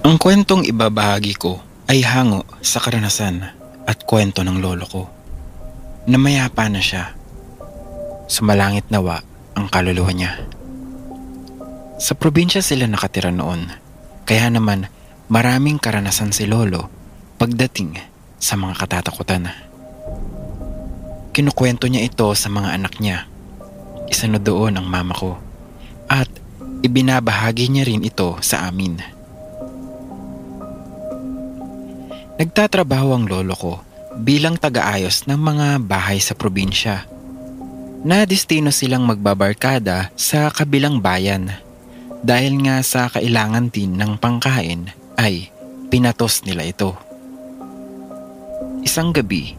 Ang kwentong ibabahagi ko ay hango sa karanasan at kwento ng lolo ko. Namayapa na siya. Sumalangit nawa ang kaluluwa niya. Sa probinsya sila nakatira noon, kaya naman maraming karanasan si lolo pagdating sa mga katatakutan. Kinukwento niya ito sa mga anak niya. Isa na doon ang mama ko. At ibinabahagi niya rin ito sa amin. Nagtatrabaho ang lolo ko bilang tagaayos ng mga bahay sa probinsya. Na destino silang magbabarkada sa kabilang bayan dahil nga sa kailangan din ng pangkain ay pinatos nila ito. Isang gabi,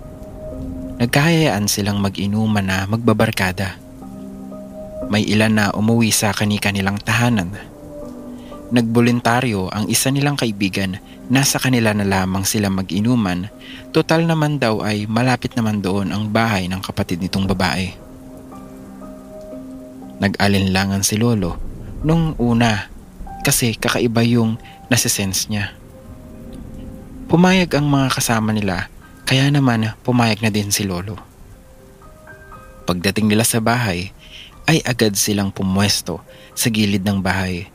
nagkahayaan silang mag-inuman na magbabarkada. May ilan na umuwi sa kani-kanilang tahanan. Nagboluntaryo ang isa nilang kaibigan nasa kanila na lamang sila mag-inuman, total naman daw ay malapit naman doon ang bahay ng kapatid nitong babae. Nag-alinlangan si Lolo nung una kasi kakaiba yung nasisense niya. Pumayag ang mga kasama nila kaya naman pumayag na din si Lolo. Pagdating nila sa bahay ay agad silang pumwesto sa gilid ng bahay.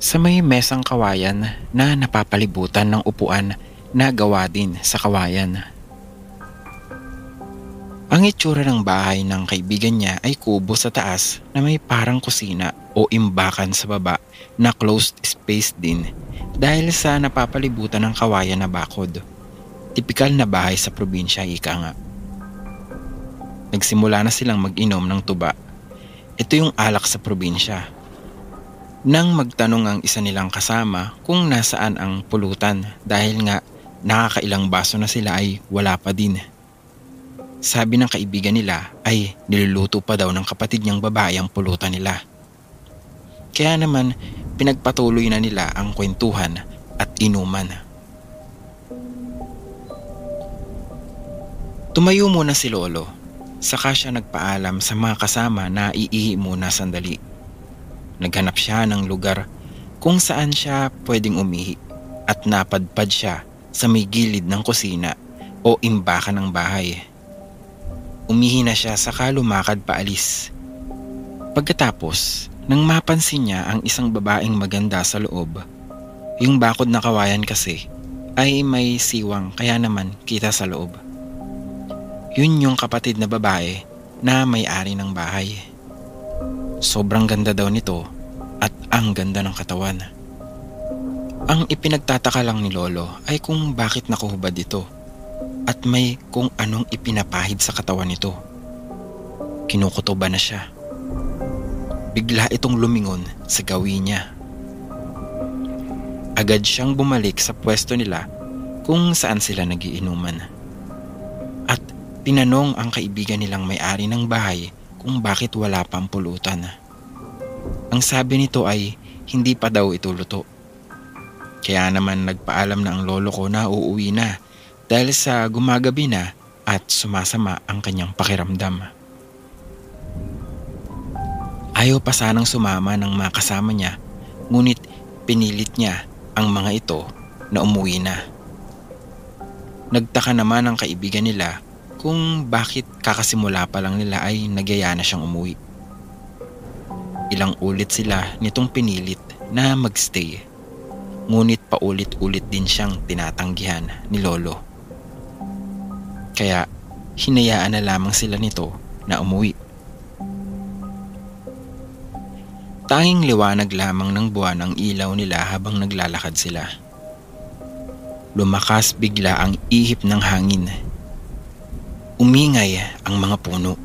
Sa may mesang kawayan na napapalibutan ng upuan na gawa din sa kawayan. Ang itsura ng bahay ng kaibigan niya ay kubo sa taas na may parang kusina o imbakan sa baba na closed space din dahil sa napapalibutan ng kawayan na bakod. Tipikal na bahay sa probinsya ika nga. Nagsimula na silang mag-inom ng tuba. Ito yung alak sa probinsya. Nang magtanong ang isa nilang kasama kung nasaan ang pulutan dahil nga nakakailang baso na sila ay wala pa din. Sabi ng kaibigan nila ay niluluto pa daw ng kapatid niyang babae ang pulutan nila. Kaya naman pinagpatuloy na nila ang kwentuhan at inuman. Tumayo muna si Lolo, saka siya nagpaalam sa mga kasama na iihi muna sandali. Naghanap siya ng lugar kung saan siya pwedeng umihi at napadpad siya sa may gilid ng kusina o imbakan ng bahay. Umihi na siya saka lumakad paalis. Pagkatapos, nang mapansin niya ang isang babaeng maganda sa loob, yung bakod na kawayan kasi ay may siwang kaya naman kita sa loob. Yun yung kapatid na babae na may-ari ng bahay. Sobrang ganda daw nito at ang ganda ng katawan. Ang ipinagtataka lang ni Lolo ay kung bakit nakuhubad ito at may kung anong ipinapahid sa katawan nito. Kinukutoba na siya. Bigla itong lumingon sa gawin niya. Agad siyang bumalik sa pwesto nila kung saan sila nagiinuman. At tinanong ang kaibigan nilang may-ari ng bahay kung bakit wala pang pulutan. Ang sabi nito ay hindi pa daw ito luto. Kaya naman nagpaalam na ang lolo ko na uuwi na dahil sa gumagabi na at sumasama ang kanyang pakiramdam. Ayaw pa sanang sumama ng mga kasama niya ngunit pinilit niya ang mga ito na umuwi na. Nagtaka naman ang kaibigan nila kung bakit kakasimula pa lang nila ay nagyaya na siyang umuwi. Ilang ulit sila nitong pinilit na magstay. Ngunit paulit-ulit din siyang tinatanggihan ni Lolo. Kaya hinayaan na lamang sila nito na umuwi. Tanging liwanag lamang ng buwan ang ilaw nila habang naglalakad sila. Lumakas bigla ang ihip ng hangin. Umingay ang mga puno.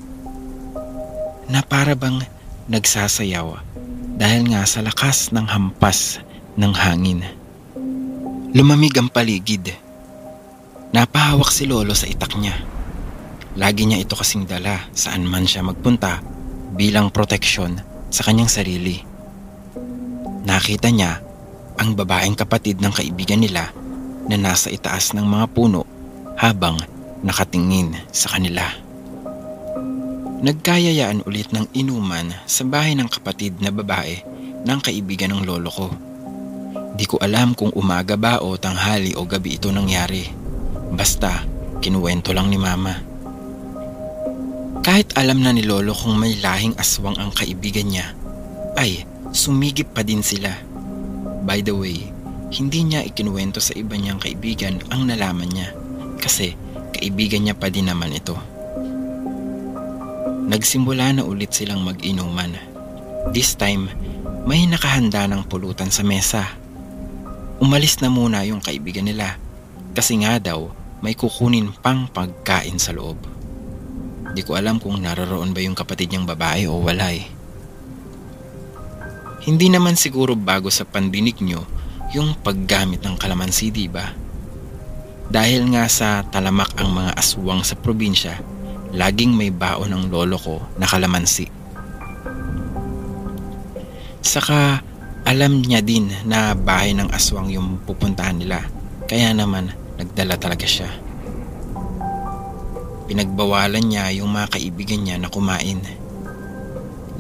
Na para bang nagsasayaw dahil nga sa lakas ng hampas ng hangin. Lumamig ang paligid. Napahawak si Lolo sa itak niya. Lagi niya ito kasing dala saan man siya magpunta bilang proteksyon sa kanyang sarili. Nakita niya ang babaeng kapatid ng kaibigan nila na nasa itaas ng mga puno habang nakatingin sa kanila. Nagkayayaan ulit ng inuman sa bahay ng kapatid na babae ng kaibigan ng lolo ko. Di ko alam kung umaga ba o tanghali o gabi ito nangyari. Basta, kinuwento lang ni mama. Kahit alam na ni lolo kung may lahing aswang ang kaibigan niya, ay sumigip pa din sila. By the way, hindi niya ikinuwento sa iba niyang kaibigan ang nalaman niya kasi kaibigan niya pa din naman ito. Nagsimula na ulit silang mag-inuman. This time, may nakahanda ng pulutan sa mesa Umalis na muna yung kaibigan nila kasi nga daw may kukunin pang pagkain sa loob. Di ko alam kung naroroon ba yung kapatid niyang babae o wala eh. Hindi naman siguro bago sa pandinig nyo yung paggamit ng kalamansi, di ba? Dahil nga sa talamak ang mga aswang sa probinsya, laging may baon ng lolo ko na kalamansi. Saka alam niya din na bahay ng aswang yung pupuntahan nila. Kaya naman nagdala talaga siya. Pinagbawalan niya yung mga kaibigan niya na kumain.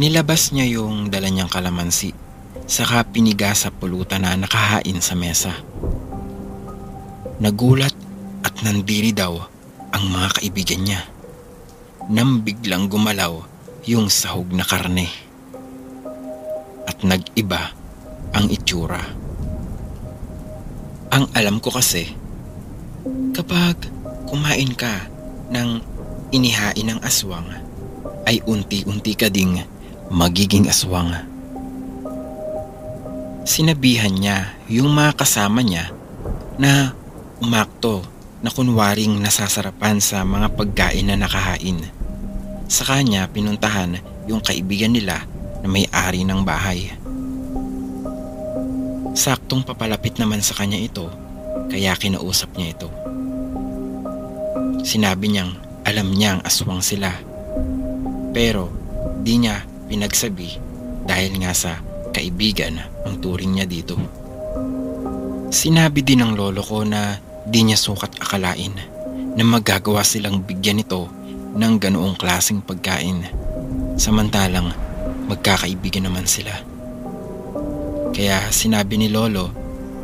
Nilabas niya yung dala niyang kalamansi saka piniga sa pulutan na nakahain sa mesa. Nagulat at nandiri daw ang mga kaibigan niya. Nang biglang gumalaw yung sahog na karne. At nag-iba ang itsura. Ang alam ko kasi, kapag kumain ka ng inihain ng aswang, ay unti-unti ka ding magiging aswang. Sinabihan niya yung mga kasama niya na umakto na kunwaring nasasarapan sa mga pagkain na nakahain. Sa kanya pinuntahan yung kaibigan nila na may-ari ng bahay. Saktong papalapit naman sa kanya ito, kaya kinausap niya ito. Sinabi niyang alam niyang aswang sila. Pero di niya pinagsabi dahil nga sa kaibigan ang turing niya dito. Sinabi din ng lolo ko na di niya sukat akalain na magagawa silang bigyan ito ng ganoong klaseng pagkain. Samantalang magkakaibigan naman sila. Kaya sinabi ni Lolo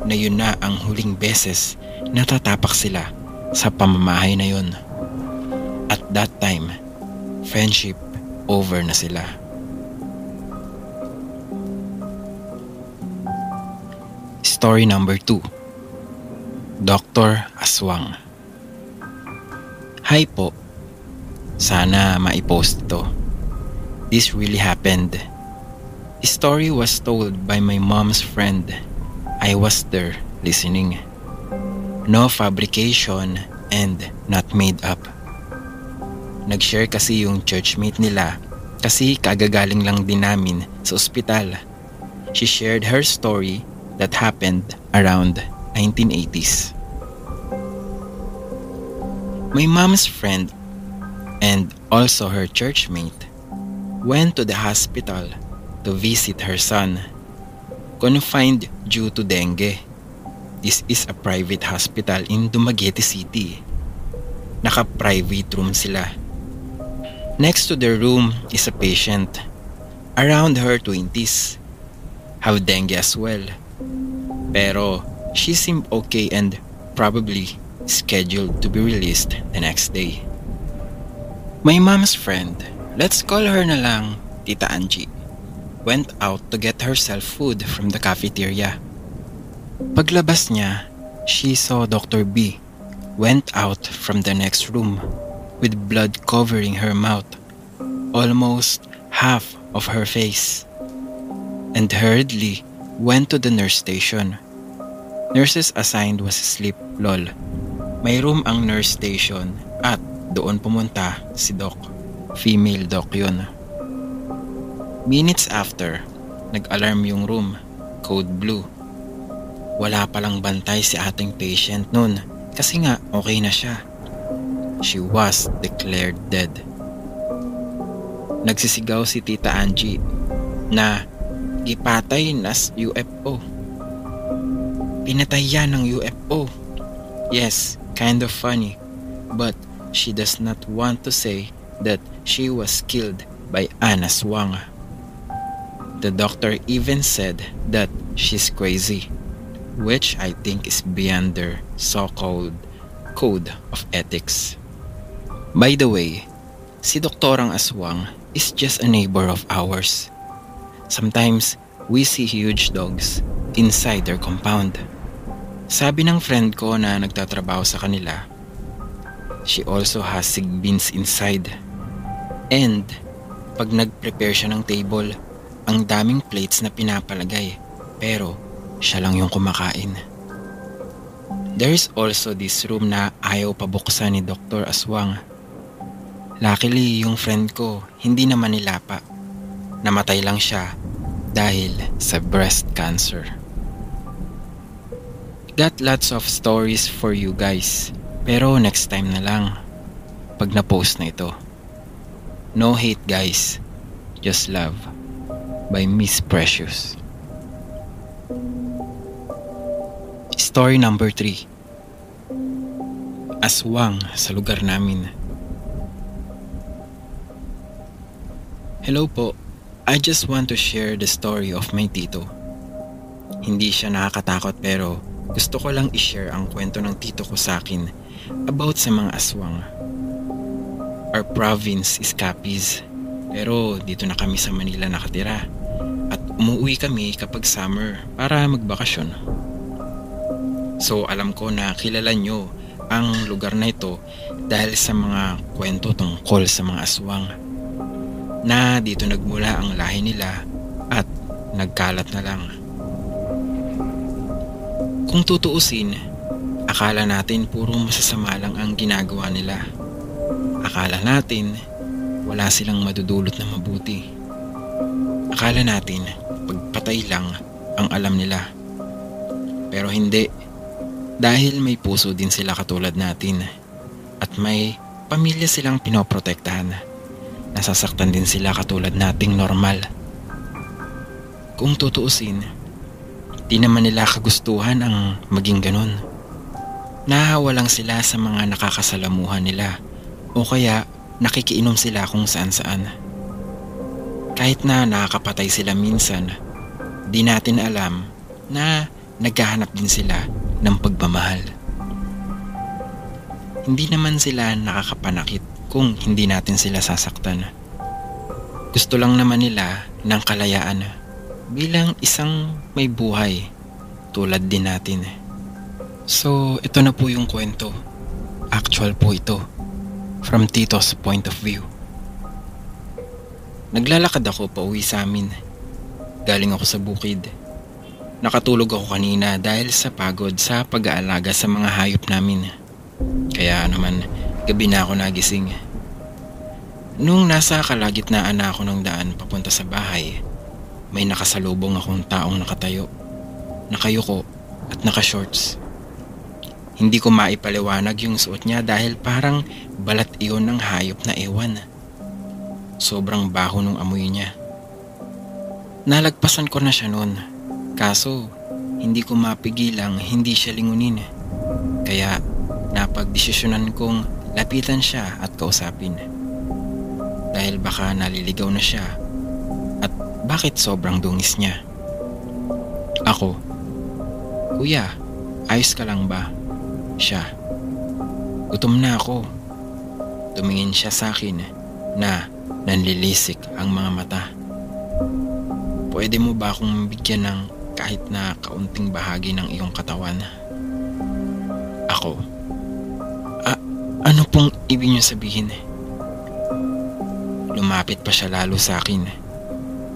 na yun na ang huling beses na tatapak sila sa pamamahay na yun. At that time, friendship over na sila. Story number 2 Dr. Aswang Hi po. Sana maipost ito. This really happened story was told by my mom's friend. I was there listening. No fabrication and not made up. Nag-share kasi yung churchmate nila kasi kagagaling lang din namin sa ospital. She shared her story that happened around 1980s. My mom's friend and also her churchmate went to the hospital to visit her son, confined due to dengue. This is a private hospital in Dumaguete City. Naka-private room sila. Next to the room is a patient, around her 20s, have dengue as well. Pero she seemed okay and probably scheduled to be released the next day. My mom's friend, let's call her na lang Tita Angie went out to get herself food from the cafeteria. Paglabas niya, she saw Dr. B went out from the next room with blood covering her mouth, almost half of her face, and hurriedly went to the nurse station. Nurses assigned was asleep, lol. May room ang nurse station at doon pumunta si Doc. Female doc yun. Minutes after, nag-alarm yung room, code blue. Wala palang bantay si ating patient noon kasi nga okay na siya. She was declared dead. Nagsisigaw si Tita Angie na gipatay nas UFO. Pinatay yan ng UFO. Yes, kind of funny. But she does not want to say that she was killed by Anna Swang. The doctor even said that she's crazy, which I think is beyond their so-called code of ethics. By the way, si Doktorang Aswang is just a neighbor of ours. Sometimes, we see huge dogs inside their compound. Sabi ng friend ko na nagtatrabaho sa kanila, she also has sigbins inside. And, pag nag-prepare siya ng table, ang daming plates na pinapalagay pero siya lang yung kumakain. There is also this room na ayaw pabuksan ni Dr. Aswang. Luckily, yung friend ko hindi naman nilapa. Namatay lang siya dahil sa breast cancer. Got lots of stories for you guys. Pero next time na lang. Pag na-post na ito. No hate guys. Just love by Miss Precious. Story number 3 Aswang sa lugar namin. Hello po. I just want to share the story of my tito. Hindi siya nakakatakot pero gusto ko lang i-share ang kwento ng tito ko sa akin about sa mga aswang. Our province is Capiz pero dito na kami sa Manila nakatira at umuwi kami kapag summer para magbakasyon. So alam ko na kilala nyo ang lugar na ito dahil sa mga kwento tungkol sa mga aswang na dito nagmula ang lahi nila at nagkalat na lang. Kung tutuusin, akala natin puro masasama lang ang ginagawa nila. Akala natin wala silang madudulot na mabuti. Akala natin pagpatay lang ang alam nila. Pero hindi. Dahil may puso din sila katulad natin. At may pamilya silang pinoprotektahan. Nasasaktan din sila katulad nating normal. Kung tutuusin, di naman nila kagustuhan ang maging ganun. Nahawa lang sila sa mga nakakasalamuhan nila o kaya nakikiinom sila kung saan saan. Kahit na nakakapatay sila minsan, di natin alam na naghahanap din sila ng pagmamahal. Hindi naman sila nakakapanakit kung hindi natin sila sasaktan. Gusto lang naman nila ng kalayaan bilang isang may buhay tulad din natin. So, ito na po yung kwento. Actual po ito from Tito's point of view. Naglalakad ako pa uwi sa amin. Galing ako sa bukid. Nakatulog ako kanina dahil sa pagod sa pag-aalaga sa mga hayop namin. Kaya naman, gabi na ako nagising. Nung nasa kalagitnaan na ako ng daan papunta sa bahay, may nakasalubong akong taong nakatayo, nakayuko at nakashorts. Hindi ko maipaliwanag yung suot niya dahil parang balat iyon ng hayop na ewan. Sobrang baho nung amoy niya. Nalagpasan ko na siya noon. Kaso, hindi ko mapigilang hindi siya lingunin. Kaya napagdesisyonan kong lapitan siya at kausapin. Dahil baka naliligaw na siya at bakit sobrang dungis niya. Ako, Kuya, ayos ka lang ba? siya. Gutom na ako. Tumingin siya sa akin na nanlilisik ang mga mata. Pwede mo ba akong bigyan ng kahit na kaunting bahagi ng iyong katawan? Ako. Ano pong ibig niyo sabihin? Lumapit pa siya lalo sa akin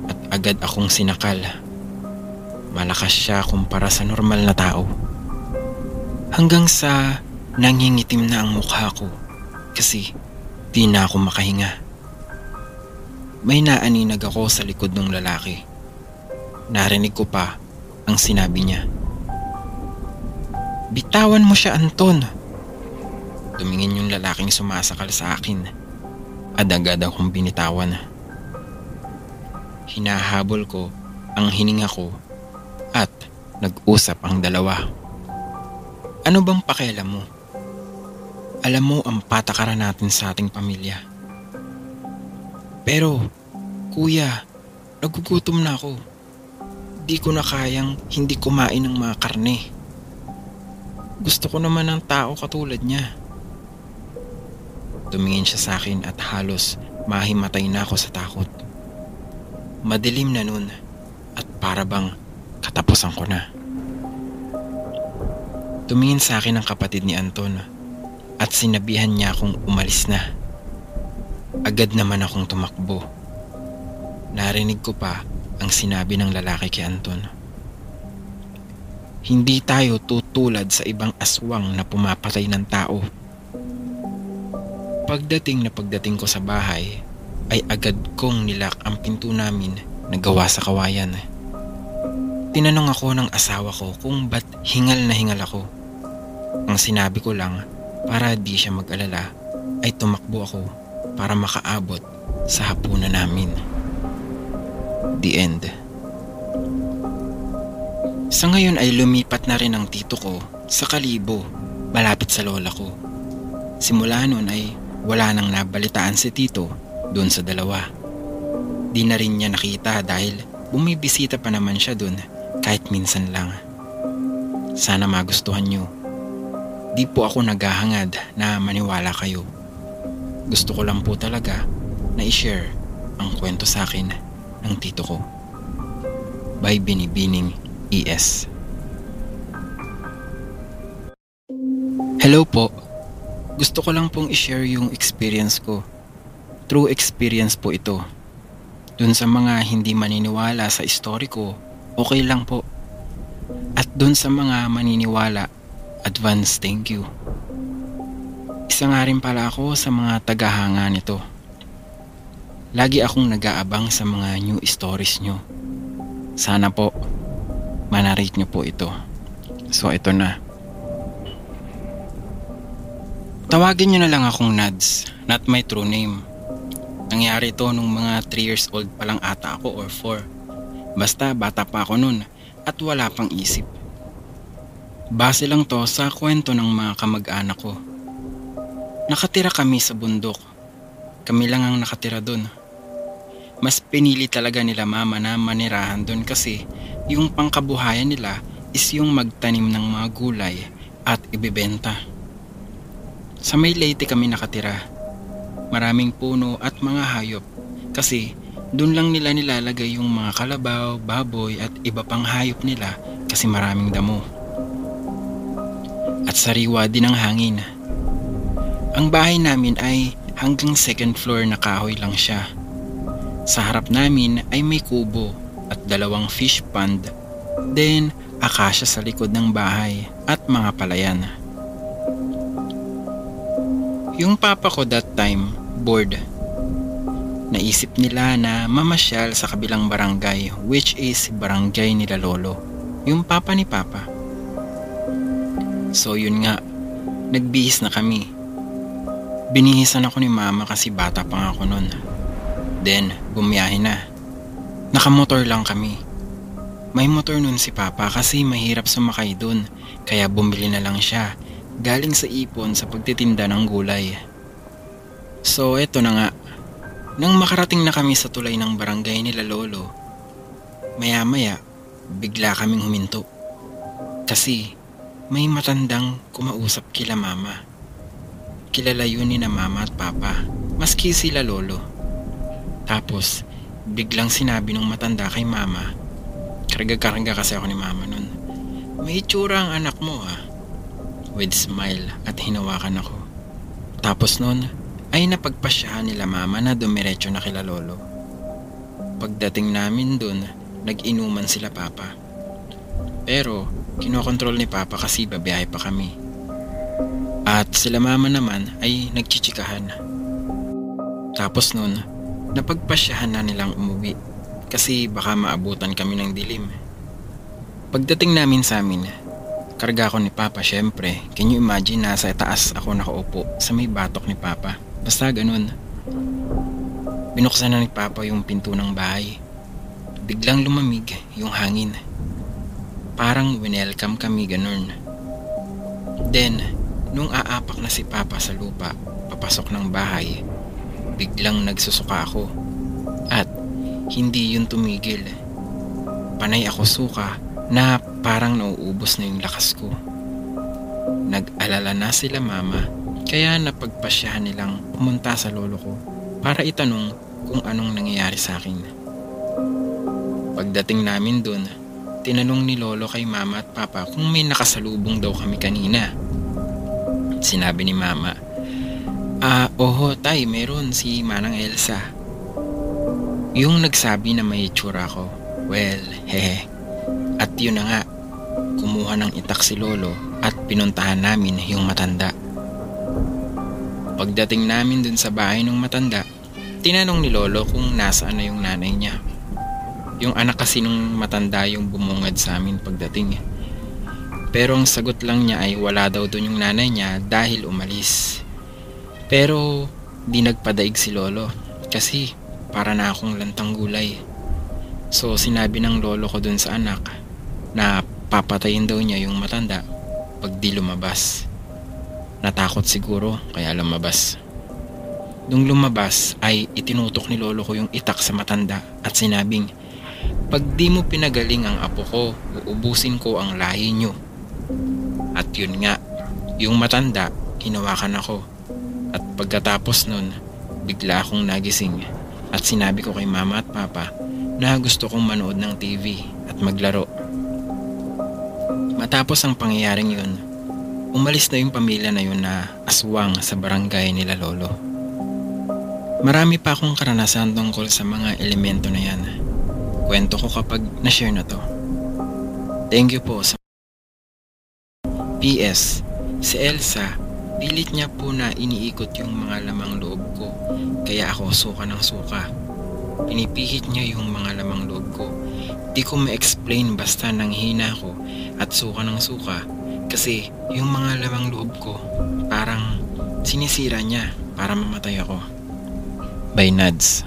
at agad akong sinakal. Malakas siya kumpara sa normal na tao. Hanggang sa nangingitim na ang mukha ko kasi di na ako makahinga. may naaninag ako sa likod ng lalaki. Narinig ko pa ang sinabi niya. Bitawan mo siya, Anton. Tumingin yung lalaking sumasakal sa akin. Adagad akong binitawan. Hinahabol ko ang hininga ko at nag-usap ang dalawa. Ano bang pakialam mo? Alam mo ang patakaran natin sa ating pamilya. Pero, kuya, nagugutom na ako. Di ko na kayang hindi kumain ng mga karne. Gusto ko naman ng tao katulad niya. Tumingin siya sa akin at halos mahimatay na ako sa takot. Madilim na nun at para bang katapusan ko na. Tumingin sa akin ang kapatid ni Anton at sinabihan niya akong umalis na. Agad naman akong tumakbo. Narinig ko pa ang sinabi ng lalaki kay Anton. Hindi tayo tutulad sa ibang aswang na pumapatay ng tao. Pagdating na pagdating ko sa bahay, ay agad kong nilak ang pinto namin na gawa sa kawayan. Tinanong ako ng asawa ko kung ba't hingal na hingal ako. Ang sinabi ko lang para di siya mag-alala ay tumakbo ako para makaabot sa hapunan namin. The end. Sa ngayon ay lumipat na rin ang tito ko sa Kalibo, malapit sa lola ko. Simula noon ay wala nang nabalitaan si tito doon sa dalawa. Di na rin niya nakita dahil bumibisita pa naman siya doon kahit minsan lang. Sana magustuhan niyo. Di po ako naghahangad na maniwala kayo. Gusto ko lang po talaga na i-share ang kwento sa akin ng tito ko. By Binibining ES. Hello po. Gusto ko lang pong i-share yung experience ko. True experience po ito. Dun sa mga hindi maniniwala sa story ko, okay lang po. At dun sa mga maniniwala, advance thank you. Isa nga rin pala ako sa mga tagahanga nito. Lagi akong nag-aabang sa mga new stories nyo. Sana po, manarate nyo po ito. So ito na. Tawagin nyo na lang akong Nads, not my true name. Nangyari ito nung mga 3 years old pa lang ata ako or 4. Basta bata pa ako nun at wala pang isip. Base lang to sa kwento ng mga kamag-anak ko. Nakatira kami sa bundok. Kami lang ang nakatira doon. Mas pinili talaga nila mama na manirahan doon kasi yung pangkabuhayan nila is yung magtanim ng mga gulay at ibebenta. Sa may Leyte kami nakatira. Maraming puno at mga hayop kasi doon lang nila nilalagay yung mga kalabaw, baboy at iba pang hayop nila kasi maraming damo. At sariwa din ang hangin. Ang bahay namin ay hanggang second floor na kahoy lang siya. Sa harap namin ay may kubo at dalawang fish pond. Then, akasya sa likod ng bahay at mga palayan. Yung papa ko that time, bored. Naisip nila na mamasyal sa kabilang barangay which is barangay nila lolo. Yung papa ni papa. So yun nga, nagbihis na kami. Binihisan ako ni mama kasi bata pa nga ako nun. Then, bumiyahe na. Nakamotor lang kami. May motor nun si Papa kasi mahirap sumakay dun kaya bumili na lang siya galing sa ipon sa pagtitinda ng gulay. So eto na nga, nang makarating na kami sa tulay ng barangay nila Lolo, maya maya bigla kaming huminto. Kasi may matandang kumausap kila mama. Kilala yun ni na mama at papa, maski sila Lolo. Tapos biglang sinabi ng matanda kay mama, karga-karga kasi ako ni mama nun, may itsura ang anak mo ah with smile at hinawakan ako. Tapos noon ay napagpasyahan nila mama na dumiretso na kila lolo. Pagdating namin doon, nag-inuman sila papa. Pero kinokontrol ni papa kasi babiyahe pa kami. At sila mama naman ay nagchichikahan. Tapos noon, Napagpasyahan na nilang umuwi kasi baka maabutan kami ng dilim. Pagdating namin sa amin, karga ko ni Papa syempre. Can you imagine nasa taas ako nakaupo sa may batok ni Papa? Basta ganun. Binuksan na ni Papa yung pinto ng bahay. Biglang lumamig yung hangin. Parang winelcome kami ganun. Then, nung aapak na si Papa sa lupa, papasok ng bahay, biglang nagsusuka ako. At hindi yun tumigil. Panay ako suka na parang nauubos na yung lakas ko. Nag-alala na sila mama kaya napagpasyahan nilang pumunta sa lolo ko para itanong kung anong nangyayari sa akin. Pagdating namin dun, tinanong ni lolo kay mama at papa kung may nakasalubong daw kami kanina. Sinabi ni mama, Ah, oho tay, meron si Manang Elsa. Yung nagsabi na may itsura ko, well, hehe. At yun na nga, kumuha ng itak si Lolo at pinuntahan namin yung matanda. Pagdating namin dun sa bahay ng matanda, tinanong ni Lolo kung nasaan na yung nanay niya. Yung anak kasi nung matanda yung bumungad sa amin pagdating. Pero ang sagot lang niya ay wala daw dun yung nanay niya dahil umalis. Pero di nagpadaig si lolo kasi para na akong lantang gulay. So sinabi ng lolo ko dun sa anak na papatayin daw niya yung matanda pag di lumabas. Natakot siguro kaya lumabas. Nung lumabas ay itinutok ni lolo ko yung itak sa matanda at sinabing, Pag di mo pinagaling ang apo ko, uubusin ko ang lahi nyo. At yun nga, yung matanda, hinawakan ako at pagkatapos nun, bigla akong nagising at sinabi ko kay mama at papa na gusto kong manood ng TV at maglaro. Matapos ang pangyayaring yun, umalis na yung pamilya na yun na aswang sa barangay nila lolo. Marami pa akong karanasan tungkol sa mga elemento na yan. Kwento ko kapag na-share na to. Thank you po sa PS, si Elsa Pilit niya po na iniikot yung mga lamang loob ko, kaya ako suka ng suka. Pinipihit niya yung mga lamang loob ko. Di ko ma-explain basta nang hina ko at suka ng suka kasi yung mga lamang loob ko parang sinisira niya para mamatay ako. By Nads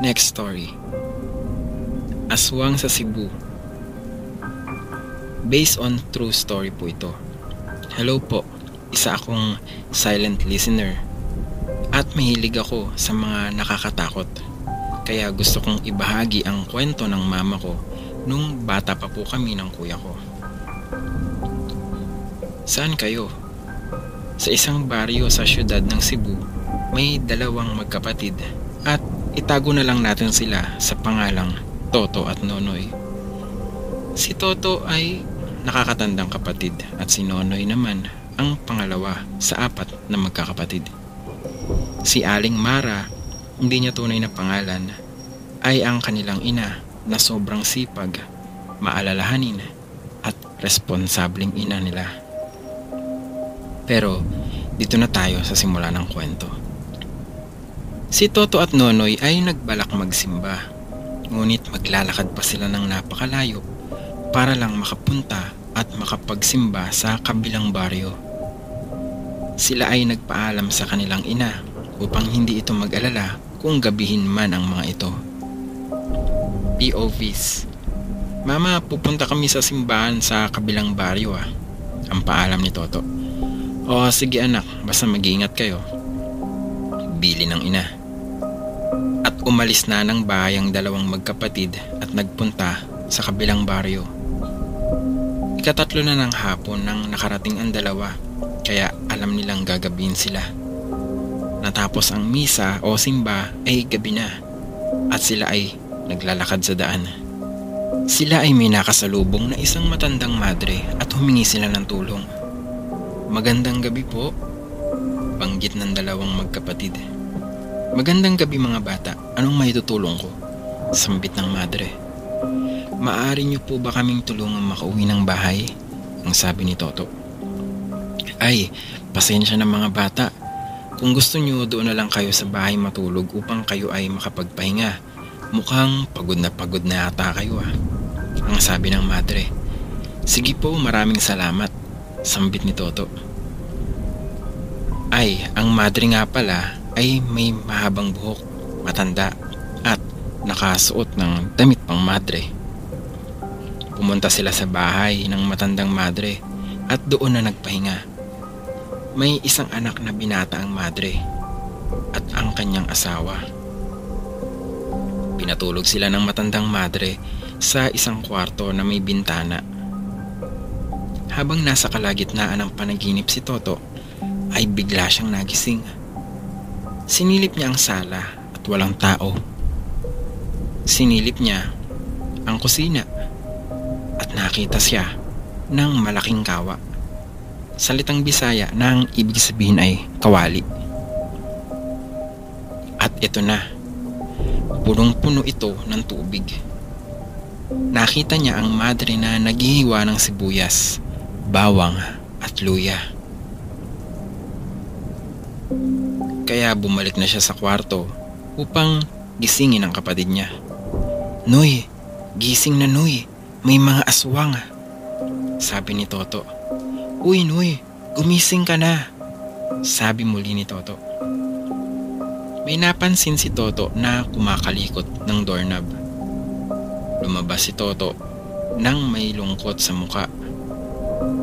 Next story Aswang sa Cebu Based on true story po ito. Hello po, isa akong silent listener. At mahilig ako sa mga nakakatakot. Kaya gusto kong ibahagi ang kwento ng mama ko nung bata pa po kami ng kuya ko. Saan kayo? Sa isang baryo sa syudad ng Cebu, may dalawang magkapatid at itago na lang natin sila sa pangalang Toto at Nonoy. Si Toto ay nakakatandang kapatid at si Nonoy naman ang pangalawa sa apat na magkakapatid. Si Aling Mara, hindi niya tunay na pangalan, ay ang kanilang ina na sobrang sipag, maalalahanin at responsableng ina nila. Pero dito na tayo sa simula ng kwento. Si Toto at Nonoy ay nagbalak magsimba, ngunit maglalakad pa sila ng napakalayo para lang makapunta at makapagsimba sa kabilang baryo. Sila ay nagpaalam sa kanilang ina upang hindi ito mag-alala kung gabihin man ang mga ito. POVs Mama, pupunta kami sa simbahan sa kabilang baryo ah. Ang paalam ni Toto. O sige anak, basta mag-iingat kayo. Bili ng ina. At umalis na ng bahay ang dalawang magkapatid at nagpunta sa kabilang baryo. Ikatatlo na ng hapon nang nakarating ang dalawa kaya alam nilang gagabihin sila. Natapos ang misa o simba ay gabi na at sila ay naglalakad sa daan. Sila ay may nakasalubong na isang matandang madre at humingi sila ng tulong. Magandang gabi po, banggit ng dalawang magkapatid. Magandang gabi mga bata, anong may tutulong ko? Sambit ng madre. Maaari niyo po ba kaming tulungan makauwi ng bahay? Ang sabi ni Toto. Ay, pasensya na mga bata. Kung gusto nyo, doon na lang kayo sa bahay matulog upang kayo ay makapagpahinga. Mukhang pagod na pagod na ata kayo ah. Ang sabi ng madre. Sige po, maraming salamat. Sambit ni Toto. Ay, ang madre nga pala ay may mahabang buhok, matanda, at nakasuot ng damit pang madre. Pumunta sila sa bahay ng matandang madre at doon na nagpahinga. May isang anak na binata ang madre at ang kanyang asawa. Pinatulog sila ng matandang madre sa isang kwarto na may bintana. Habang nasa kalagitnaan ng panaginip si Toto, ay bigla siyang nagising. Sinilip niya ang sala at walang tao. Sinilip niya ang kusina at nakita siya ng malaking kawa. Salitang Bisaya na ang ibig sabihin ay kawali. At ito na, punong-puno ito ng tubig. Nakita niya ang madre na naghihiwa ng sibuyas, bawang at luya. Kaya bumalik na siya sa kwarto upang gisingin ang kapatid niya. Noy, gising na Noy, may mga aswang. Sabi ni Toto. Uy Noy, gumising ka na. Sabi muli ni Toto. May napansin si Toto na kumakalikot ng doorknob. Lumabas si Toto nang may lungkot sa muka.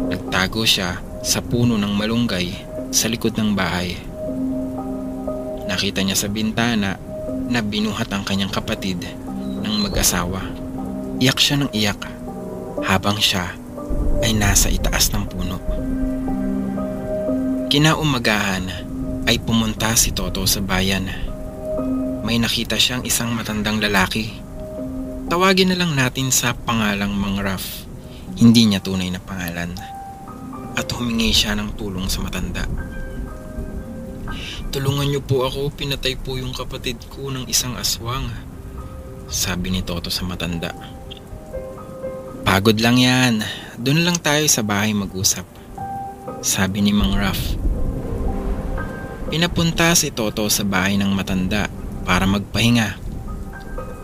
Nagtago siya sa puno ng malunggay sa likod ng bahay. Nakita niya sa bintana na binuhat ang kanyang kapatid ng mag-asawa. Iyak siya ng iyak habang siya ay nasa itaas ng puno. Kinaumagahan ay pumunta si Toto sa bayan. May nakita siyang isang matandang lalaki. Tawagin na lang natin sa pangalang Mang Raf. Hindi niya tunay na pangalan. At humingi siya ng tulong sa matanda. Tulungan niyo po ako, pinatay po yung kapatid ko ng isang aswang. Sabi ni Toto sa matanda. Pagod lang yan. Doon lang tayo sa bahay mag-usap. Sabi ni Mang Raf. Pinapunta si Toto sa bahay ng matanda para magpahinga.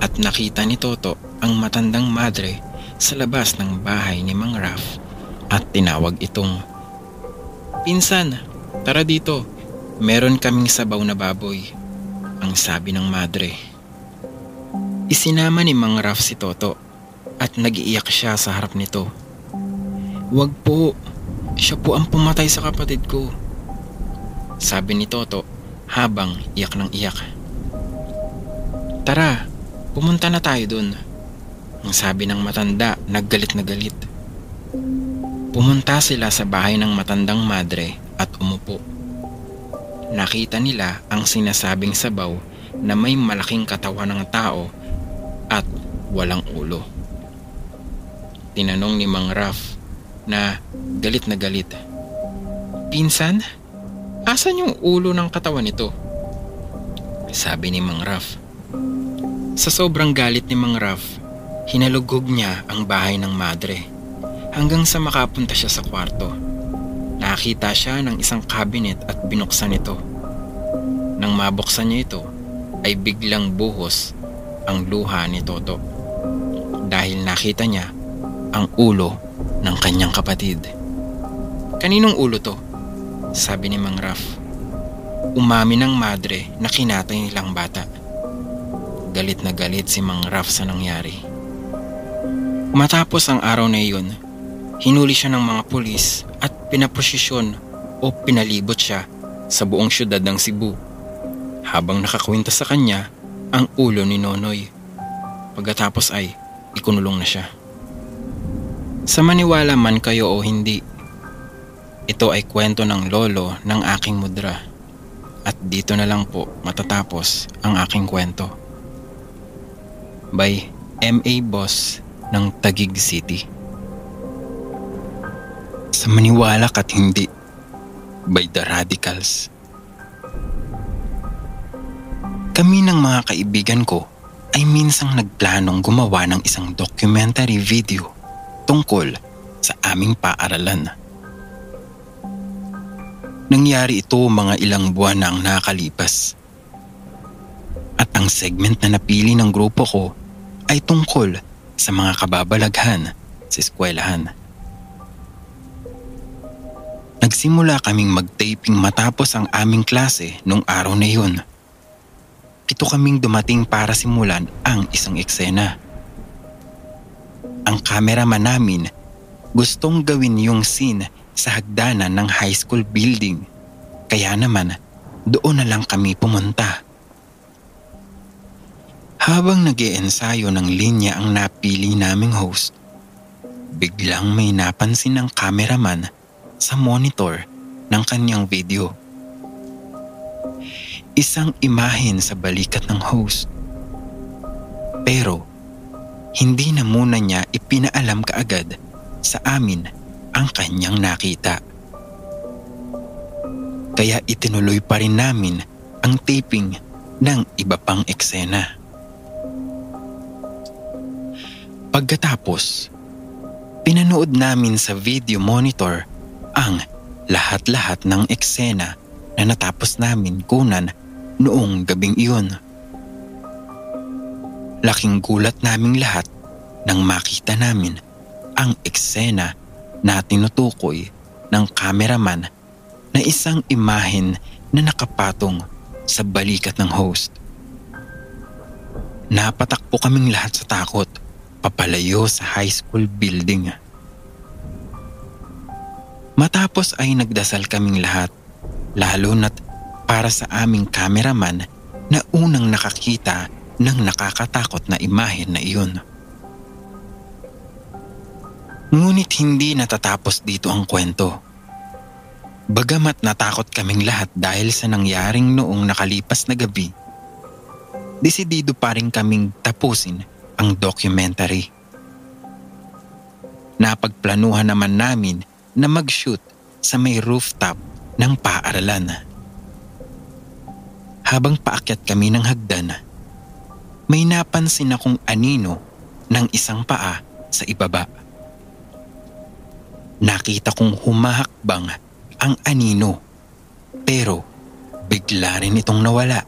At nakita ni Toto ang matandang madre sa labas ng bahay ni Mang Raf at tinawag itong Pinsan, tara dito. Meron kaming sabaw na baboy. Ang sabi ng madre. Isinama ni Mang Raf si Toto at nagiiyak siya sa harap nito. Wag po, siya po ang pumatay sa kapatid ko. Sabi ni Toto habang iyak ng iyak. Tara, pumunta na tayo dun. Ang sabi ng matanda, naggalit na galit. Pumunta sila sa bahay ng matandang madre at umupo. Nakita nila ang sinasabing sabaw na may malaking katawan ng tao at walang ulo. Tinanong ni Mang Raf na galit na galit. Pinsan, asan yung ulo ng katawan nito? Sabi ni Mang Raf. Sa sobrang galit ni Mang Raf, hinalugog niya ang bahay ng madre hanggang sa makapunta siya sa kwarto. Nakita siya ng isang cabinet at binuksan ito. Nang mabuksan niya ito, ay biglang buhos ang luha ni Toto. Dahil nakita niya ang ulo ng kanyang kapatid. Kaninong ulo to? Sabi ni Mang Raf. Umami ng madre na kinatay nilang bata. Galit na galit si Mang Raf sa nangyari. Matapos ang araw na iyon, Hinuli siya ng mga pulis at pinaposisyon o pinalibot siya sa buong syudad ng Cebu habang nakakwenta sa kanya ang ulo ni Nonoy. Pagkatapos ay ikunulong na siya. Sa maniwala man kayo o hindi, ito ay kwento ng lolo ng aking mudra at dito na lang po matatapos ang aking kwento. By M.A. Boss ng Tagig City sa maniwala at hindi by the radicals. Kami ng mga kaibigan ko ay minsang nagplanong gumawa ng isang documentary video tungkol sa aming paaralan. Nangyari ito mga ilang buwan na ang nakalipas. At ang segment na napili ng grupo ko ay tungkol sa mga kababalaghan sa eskwelahan. Nagsimula kaming mag-taping matapos ang aming klase nung araw na yun. Pito kaming dumating para simulan ang isang eksena. Ang cameraman namin gustong gawin yung scene sa hagdanan ng high school building. Kaya naman, doon na lang kami pumunta. Habang nag ensayo ng linya ang napili naming host, biglang may napansin ng cameraman sa monitor ng kanyang video. Isang imahin sa balikat ng host. Pero, hindi na muna niya ipinaalam kaagad sa amin ang kanyang nakita. Kaya itinuloy pa rin namin ang taping ng iba pang eksena. Pagkatapos, pinanood namin sa video monitor ang lahat-lahat ng eksena na natapos namin kunan noong gabing iyon. Laking gulat naming lahat nang makita namin ang eksena na tinutukoy ng cameraman na isang imahen na nakapatong sa balikat ng host. Napatakpo kaming lahat sa takot papalayo sa high school building. Matapos ay nagdasal kaming lahat lalo na't para sa aming cameraman na unang nakakita ng nakakatakot na imahen na iyon. Ngunit hindi natatapos dito ang kwento. Bagamat natakot kaming lahat dahil sa nangyaring noong nakalipas na gabi, desidido pa rin kaming tapusin ang documentary. Napagplanuhan naman namin na mag-shoot sa may rooftop ng paaralan. Habang paakyat kami ng hagdan, may napansin akong anino ng isang paa sa ibaba. Nakita kong humahakbang ang anino pero bigla rin itong nawala.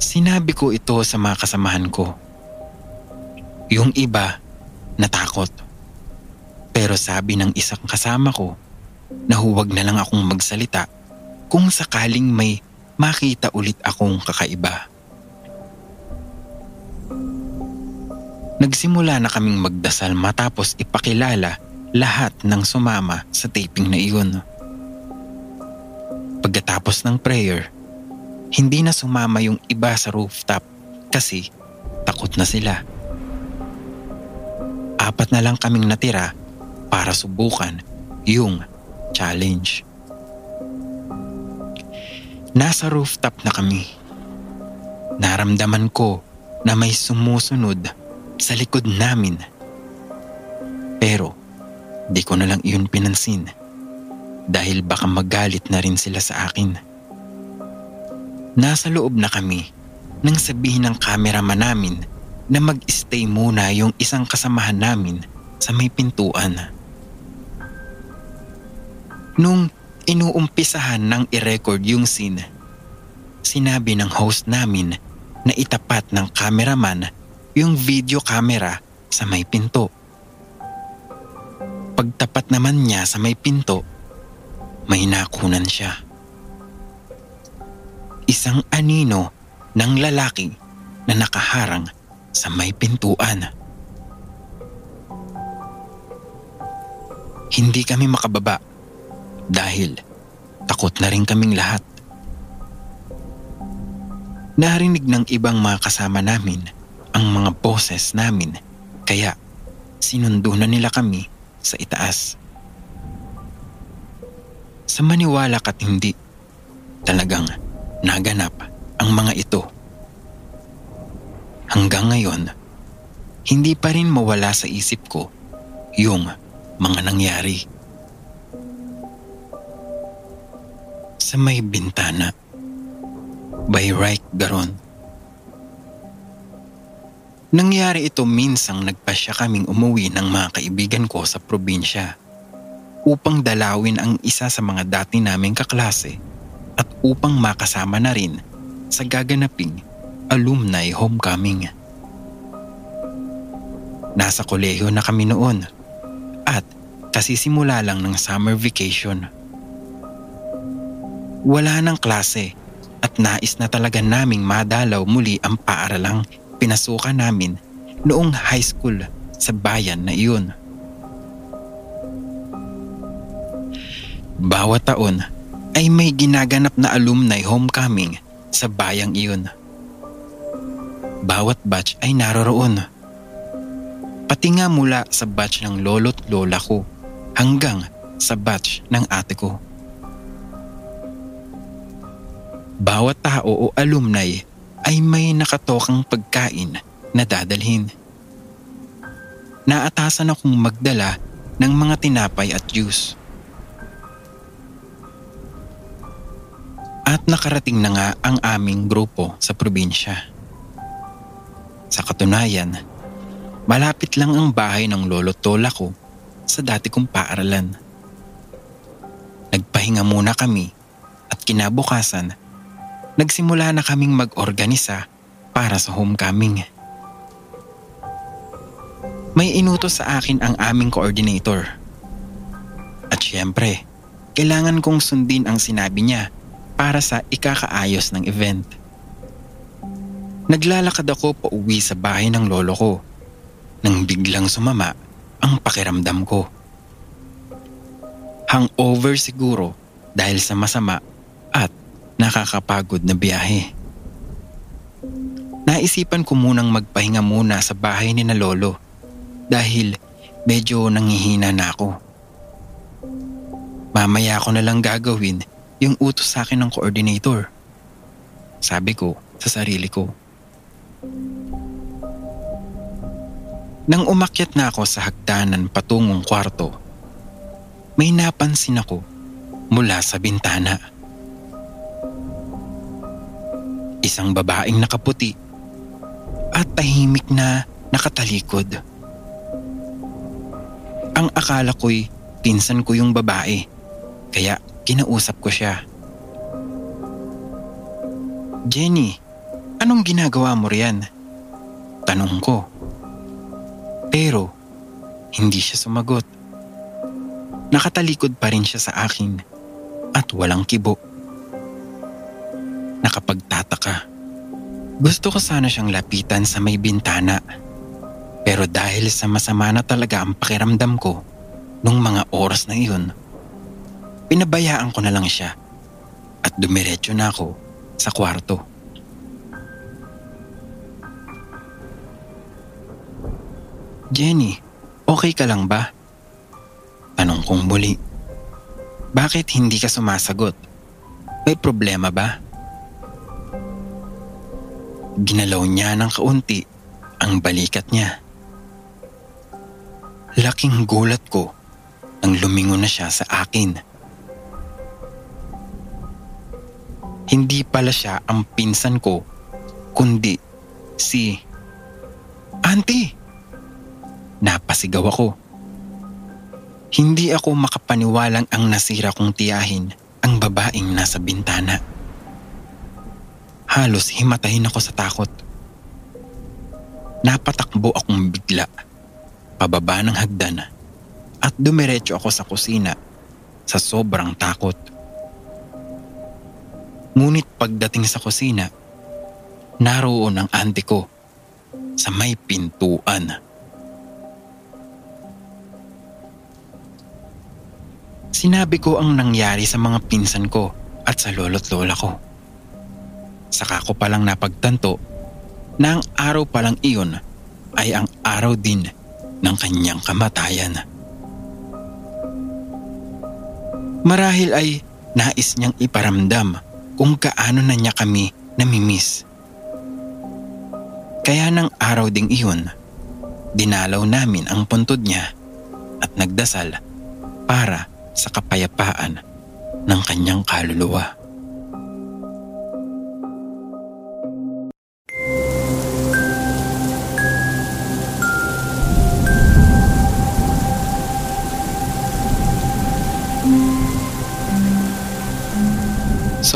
Sinabi ko ito sa mga kasamahan ko. Yung iba, natakot. Pero sabi ng isang kasama ko na huwag na lang akong magsalita kung sakaling may makita ulit akong kakaiba. Nagsimula na kaming magdasal matapos ipakilala lahat ng sumama sa taping na iyon. Pagkatapos ng prayer, hindi na sumama yung iba sa rooftop kasi takot na sila. Apat na lang kaming natira para subukan yung challenge. Nasa rooftop na kami. Naramdaman ko na may sumusunod sa likod namin. Pero di ko na lang iyon pinansin dahil baka magalit na rin sila sa akin. Nasa loob na kami nang sabihin ng cameraman namin na mag-stay muna yung isang kasamahan namin sa may pintuan. Nung inuumpisahan ng i-record yung scene, sinabi ng host namin na itapat ng cameraman yung video camera sa may pinto. Pagtapat naman niya sa may pinto, may nakunan siya. Isang anino ng lalaki na nakaharang sa may pintuan. Hindi kami makababa dahil takot na rin kaming lahat. Narinig ng ibang mga kasama namin ang mga boses namin kaya sinundo na nila kami sa itaas. Sa maniwala ka't hindi, talagang naganap ang mga ito. Hanggang ngayon, hindi pa rin mawala sa isip ko yung mga nangyari. Sa may bintana, by right garon Nangyari ito minsang nagpasya kaming umuwi ng mga kaibigan ko sa probinsya upang dalawin ang isa sa mga dati naming kaklase at upang makasama na rin sa gaganaping alumni homecoming. Nasa kolehiyo na kami noon at kasisimula lang ng summer vacation. Wala nang klase at nais na talaga naming madalaw muli ang paaralang pinasukan namin noong high school sa bayan na iyon. Bawat taon ay may ginaganap na alumni homecoming sa bayang iyon. Bawat batch ay naroroon. Pati nga mula sa batch ng lolo't lola ko hanggang sa batch ng ate ko. Bawat tao o alumni ay may nakatokang pagkain na dadalhin. Naatasan akong magdala ng mga tinapay at juice. At nakarating na nga ang aming grupo sa probinsya. Sa katunayan, malapit lang ang bahay ng lolo tola ko sa dati kong paaralan. Nagpahinga muna kami at kinabukasan nagsimula na kaming mag-organisa para sa homecoming. May inutos sa akin ang aming coordinator. At syempre, kailangan kong sundin ang sinabi niya para sa ikakaayos ng event. Naglalakad ako pa uwi sa bahay ng lolo ko nang biglang sumama ang pakiramdam ko. Hangover siguro dahil sa masama nakakapagod na biyahe. Naisipan ko munang magpahinga muna sa bahay ni na lolo dahil medyo nangihina na ako. Mamaya ko na lang gagawin yung utos sa akin ng coordinator. Sabi ko sa sarili ko. Nang umakyat na ako sa hagdanan patungong kwarto, may napansin ako mula sa bintana. Isang babaeng nakaputi at tahimik na nakatalikod. Ang akala ko'y pinsan ko yung babae kaya kinausap ko siya. Jenny, anong ginagawa mo riyan? Tanong ko. Pero hindi siya sumagot. Nakatalikod pa rin siya sa akin at walang kibo nakapagtataka. Gusto ko sana siyang lapitan sa may bintana. Pero dahil sa masama na talaga ang pakiramdam ko nung mga oras na iyon, pinabayaan ko na lang siya at dumiretso na ako sa kwarto. Jenny, okay ka lang ba? Tanong kong muli. Bakit hindi ka sumasagot? May problema ba? Ginalaw niya ng kaunti ang balikat niya. Laking gulat ko nang lumingon na siya sa akin. Hindi pala siya ang pinsan ko, kundi si... Auntie! Napasigaw ako. Hindi ako makapaniwalang ang nasira kong tiyahin ang babaeng nasa bintana. Halos himatayin ako sa takot. Napatakbo akong bigla, pababa ng hagdan at dumiretso ako sa kusina sa sobrang takot. Ngunit pagdating sa kusina, naroon ang auntie ko sa may pintuan. Sinabi ko ang nangyari sa mga pinsan ko at sa lolo't lola ko. Saka ko palang napagtanto na ang araw palang iyon ay ang araw din ng kanyang kamatayan. Marahil ay nais niyang iparamdam kung kaano na niya kami namimiss. Kaya ng araw ding iyon, dinalaw namin ang puntod niya at nagdasal para sa kapayapaan ng kanyang kaluluwa.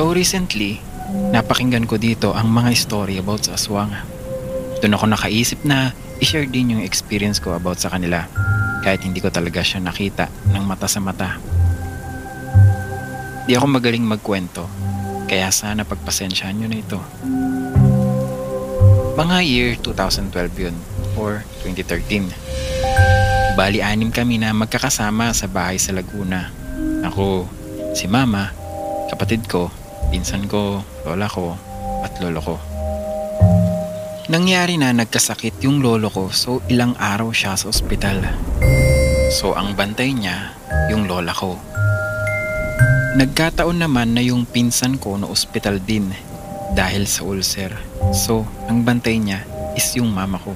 So recently, napakinggan ko dito ang mga story about sa aswang. Doon ako nakaisip na i-share din yung experience ko about sa kanila kahit hindi ko talaga siya nakita ng mata sa mata. Di ako magaling magkwento kaya sana pagpasensyahan nyo na ito. Mga year 2012 yun or 2013. Bali anim kami na magkakasama sa bahay sa Laguna. Ako, si mama, kapatid ko, pinsan ko, lola ko, at lolo ko. Nangyari na nagkasakit yung lolo ko so ilang araw siya sa ospital. So ang bantay niya, yung lola ko. Nagkataon naman na yung pinsan ko na ospital din dahil sa ulcer. So ang bantay niya is yung mama ko.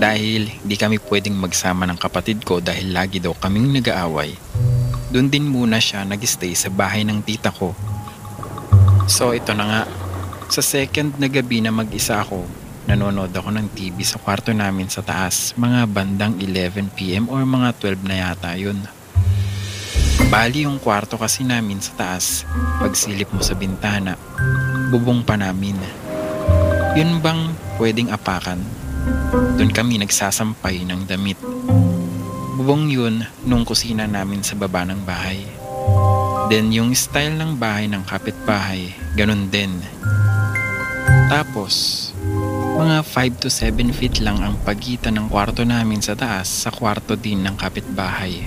Dahil di kami pwedeng magsama ng kapatid ko dahil lagi daw kaming nag-aaway. Doon din muna siya nag-stay sa bahay ng tita ko. So ito na nga, sa second na gabi na mag-isa ako, nanonood ako ng TV sa kwarto namin sa taas, mga bandang 11pm or mga 12 na yata yun. Bali yung kwarto kasi namin sa taas, pagsilip mo sa bintana, bubong pa namin. Yun bang pwedeng apakan doon kami nagsasampay ng damit. Bubong yun nung kusina namin sa baba ng bahay. Then yung style ng bahay ng kapitbahay, ganun din. Tapos, mga 5 to 7 feet lang ang pagitan ng kwarto namin sa taas sa kwarto din ng kapitbahay.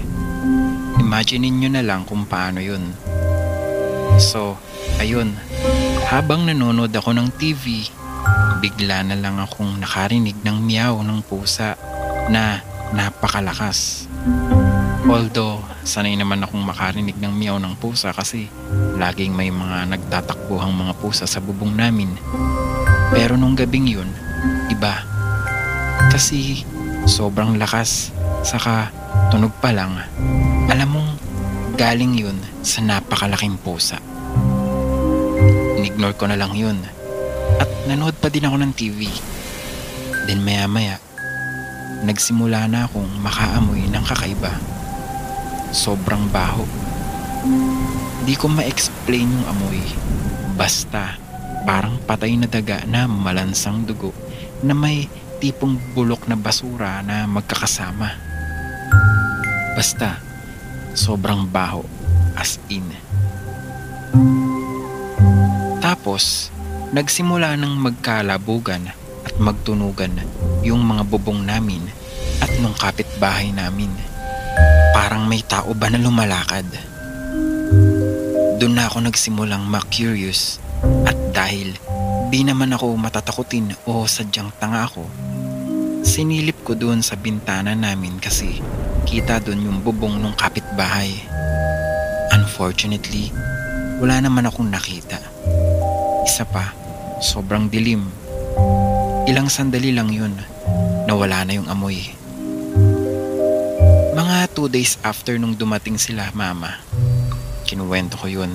Imaginin nyo na lang kung paano yun. So, ayun, habang nanonood ako ng TV, bigla na lang akong nakarinig ng meow ng pusa na napakalakas. Although, sanay naman akong makarinig ng meow ng pusa kasi laging may mga nagtatakbuhang mga pusa sa bubong namin. Pero nung gabing yun, iba. Kasi sobrang lakas, saka tunog pa lang. Alam mong galing yun sa napakalaking pusa. Inignore ko na lang yun at nanood pa din ako ng TV. Then maya maya, nagsimula na akong makaamoy ng kakaiba. Sobrang baho. Di ko ma-explain yung amoy. Basta, parang patay na daga na malansang dugo na may tipong bulok na basura na magkakasama. Basta, sobrang baho as in. Tapos, Nagsimula ng magkalabugan at magtunugan yung mga bubong namin at nung kapitbahay namin. Parang may tao ba na lumalakad? Doon na ako nagsimulang ma-curious at dahil di naman ako matatakutin o sadyang tanga ako, sinilip ko doon sa bintana namin kasi kita doon yung bubong ng kapitbahay. Unfortunately, wala naman akong nakita. Isa pa, Sobrang dilim. Ilang sandali lang yun. Nawala na yung amoy. Mga two days after nung dumating sila mama, kinuwento ko yun.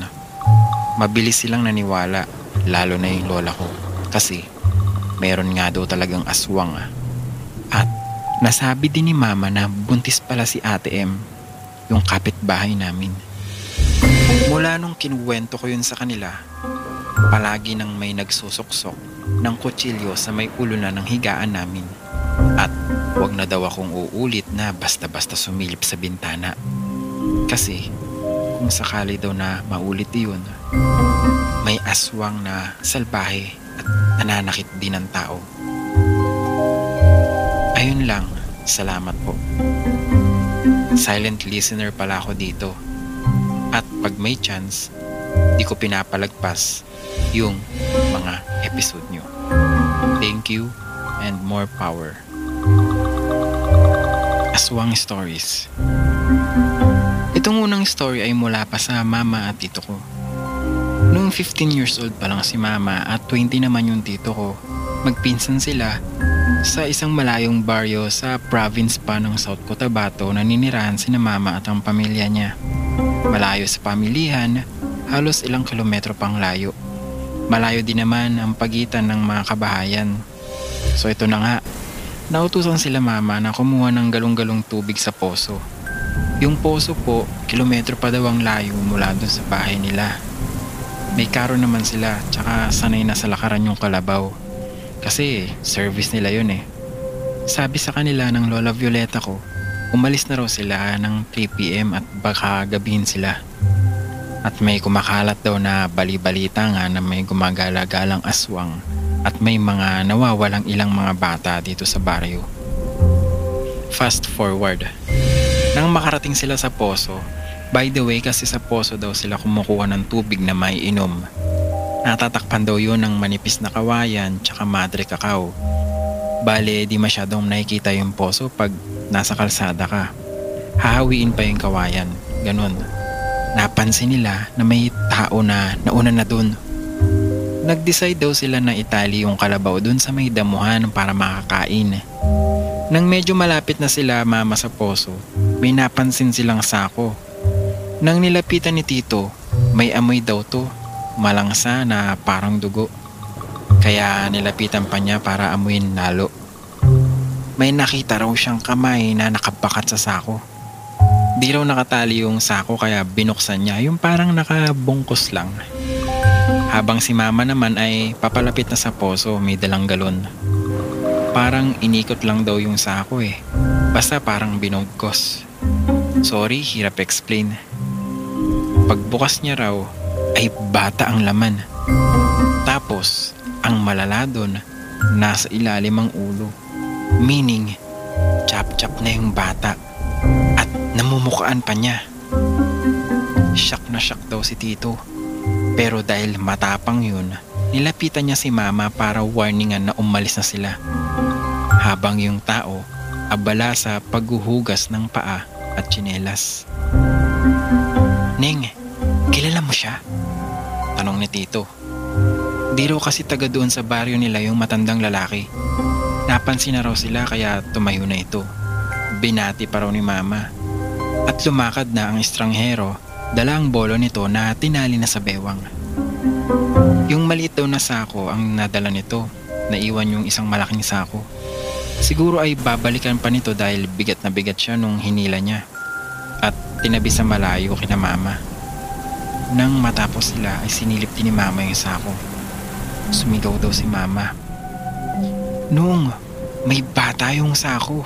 Mabilis silang naniwala, lalo na yung lola ko. Kasi meron nga daw talagang aswang. At nasabi din ni mama na buntis pala si ate M, yung kapitbahay namin. Mula nung kinuwento ko yun sa kanila, Palagi nang may nagsusuksok ng kutsilyo sa may ulo na ng higaan namin. At wag na daw akong uulit na basta-basta sumilip sa bintana. Kasi kung sakali daw na maulit iyon, may aswang na salbahe at nananakit din ng tao. Ayun lang, salamat po. Silent listener pala ako dito. At pag may chance, di ko pinapalagpas yung mga episode nyo. Thank you and more power. Aswang Stories Itong unang story ay mula pa sa mama at tito ko. Noong 15 years old pa lang si mama at 20 naman yung tito ko, magpinsan sila sa isang malayong baryo sa province pa ng South Cotabato na ninirahan si na mama at ang pamilya niya. Malayo sa pamilihan, halos ilang kilometro pang layo. Malayo din naman ang pagitan ng mga kabahayan. So ito na nga, nautusan sila mama na kumuha ng galong-galong tubig sa poso. Yung poso po, kilometro pa daw ang layo mula doon sa bahay nila. May karo naman sila tsaka sanay na sa lakaran yung kalabaw. Kasi service nila yun eh. Sabi sa kanila ng Lola Violeta ko, umalis na raw sila ng 3pm at baka gabihin sila. At may kumakalat daw na bali-balita nga na may gumagala-galang aswang at may mga nawawalang ilang mga bata dito sa baryo. Fast forward. Nang makarating sila sa poso, by the way kasi sa poso daw sila kumukuha ng tubig na may inom. Natatakpan daw yun ng manipis na kawayan tsaka madre kakao. Bale, di masyadong nakikita yung poso pag nasa kalsada ka. Hahawiin pa yung kawayan. Ganon. Napansin nila na may tao na nauna na dun. Nag-decide daw sila na itali yung kalabaw dun sa may damuhan para makakain. Nang medyo malapit na sila mama sa poso, may napansin silang sako. Nang nilapitan ni Tito, may amoy daw to, malangsa na parang dugo. Kaya nilapitan pa niya para amuin lalo. May nakita raw siyang kamay na nakabakat sa sako. Di raw nakatali yung sako kaya binuksan niya yung parang nakabungkos lang. Habang si mama naman ay papalapit na sa poso may dalang galon. Parang inikot lang daw yung sako eh. Basta parang binugkos. Sorry, hirap explain. Pagbukas niya raw, ay bata ang laman. Tapos, ang malala doon, nasa ilalim ang ulo. Meaning, chap-chap na yung bata. At namumukaan pa niya. Shock na shock daw si Tito. Pero dahil matapang yun, nilapitan niya si mama para warningan na umalis na sila habang yung tao abala sa paghuhugas ng paa at tsinelas. Ning, kilala mo siya? Tanong ni Tito. Di kasi taga doon sa baryo nila yung matandang lalaki. Napansin na raw sila kaya tumayo na ito. Binati pa raw ni mama. At lumakad na ang estranghero, dala ang bolo nito na tinali na sa bewang. Yung maliit daw na sako ang nadala nito, naiwan yung isang malaking sako. Siguro ay babalikan pa nito dahil bigat na bigat siya nung hinila niya. At tinabi sa malayo kina mama. Nang matapos sila ay sinilip din ni mama yung sako. Sumigaw daw si mama. Nung, may bata yung sako.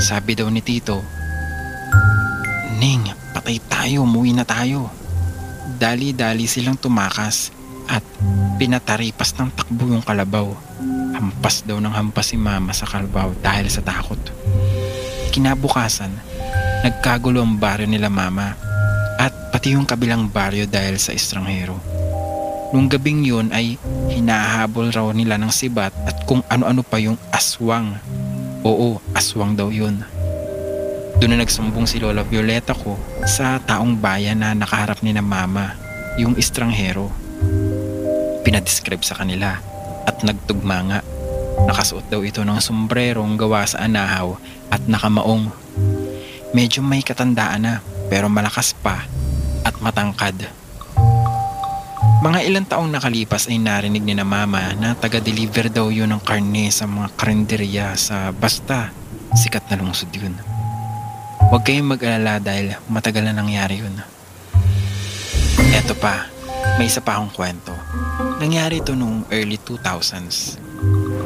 Sabi daw ni Tito, Ning, patay tayo, umuwi na tayo. Dali-dali silang tumakas at pinataripas ng takbo yung kalabaw. Hampas daw ng hampas si mama sa kalabaw dahil sa takot. Kinabukasan, nagkagulo ang baryo nila mama at pati yung kabilang baryo dahil sa estranghero. Nung gabing yun ay hinahabol raw nila ng sibat at kung ano-ano pa yung aswang. Oo, aswang daw yun. Doon na nagsumbong si Lola Violeta ko sa taong bayan na nakaharap ni na mama, yung estranghero. Pinadescribe sa kanila at nagtugma nga. Nakasuot daw ito ng sombrerong gawa sa anahaw at nakamaong. Medyo may katandaan na pero malakas pa at matangkad. Mga ilang taong nakalipas ay narinig ni na mama na taga-deliver daw yun ng karne sa mga karinderya sa basta sikat na lungsod yun. Huwag kayong mag-alala dahil matagal na nangyari yun. Eto pa, may isa pa akong kwento. Nangyari ito nung early 2000s.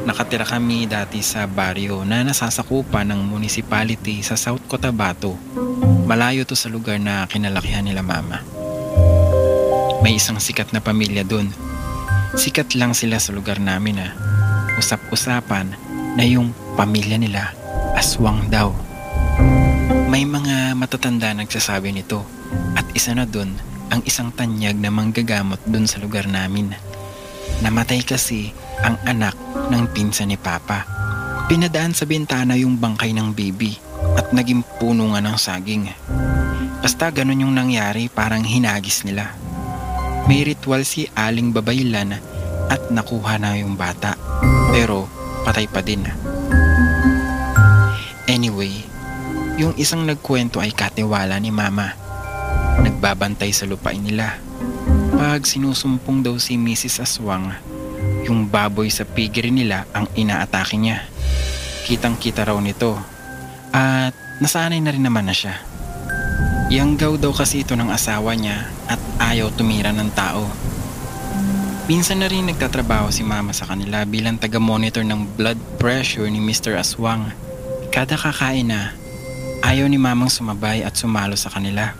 Nakatira kami dati sa baryo na nasasakupan ng municipality sa South Cotabato. Malayo to sa lugar na kinalakihan nila mama. May isang sikat na pamilya dun. Sikat lang sila sa lugar namin ah. Usap-usapan na yung pamilya nila aswang daw. May mga matatanda nagsasabi nito at isa na dun ang isang tanyag na manggagamot dun sa lugar namin. Namatay kasi ang anak ng pinsan ni Papa. Pinadaan sa bintana yung bangkay ng baby at naging puno nga ng saging. Basta ganun yung nangyari parang hinagis nila. May ritual si Aling Babaylan at nakuha na yung bata pero patay pa din. Anyway, yung isang nagkwento ay katiwala ni Mama. Nagbabantay sa lupain nila. Pag sinusumpong daw si Mrs. Aswang, yung baboy sa piggery nila ang inaatake niya. Kitang kita raw nito. At nasanay na rin naman na siya. Yanggaw daw kasi ito ng asawa niya at ayaw tumira ng tao. Minsan na rin nagtatrabaho si mama sa kanila bilang taga-monitor ng blood pressure ni Mr. Aswang. Kada kakain na, ayaw ni mamang sumabay at sumalo sa kanila.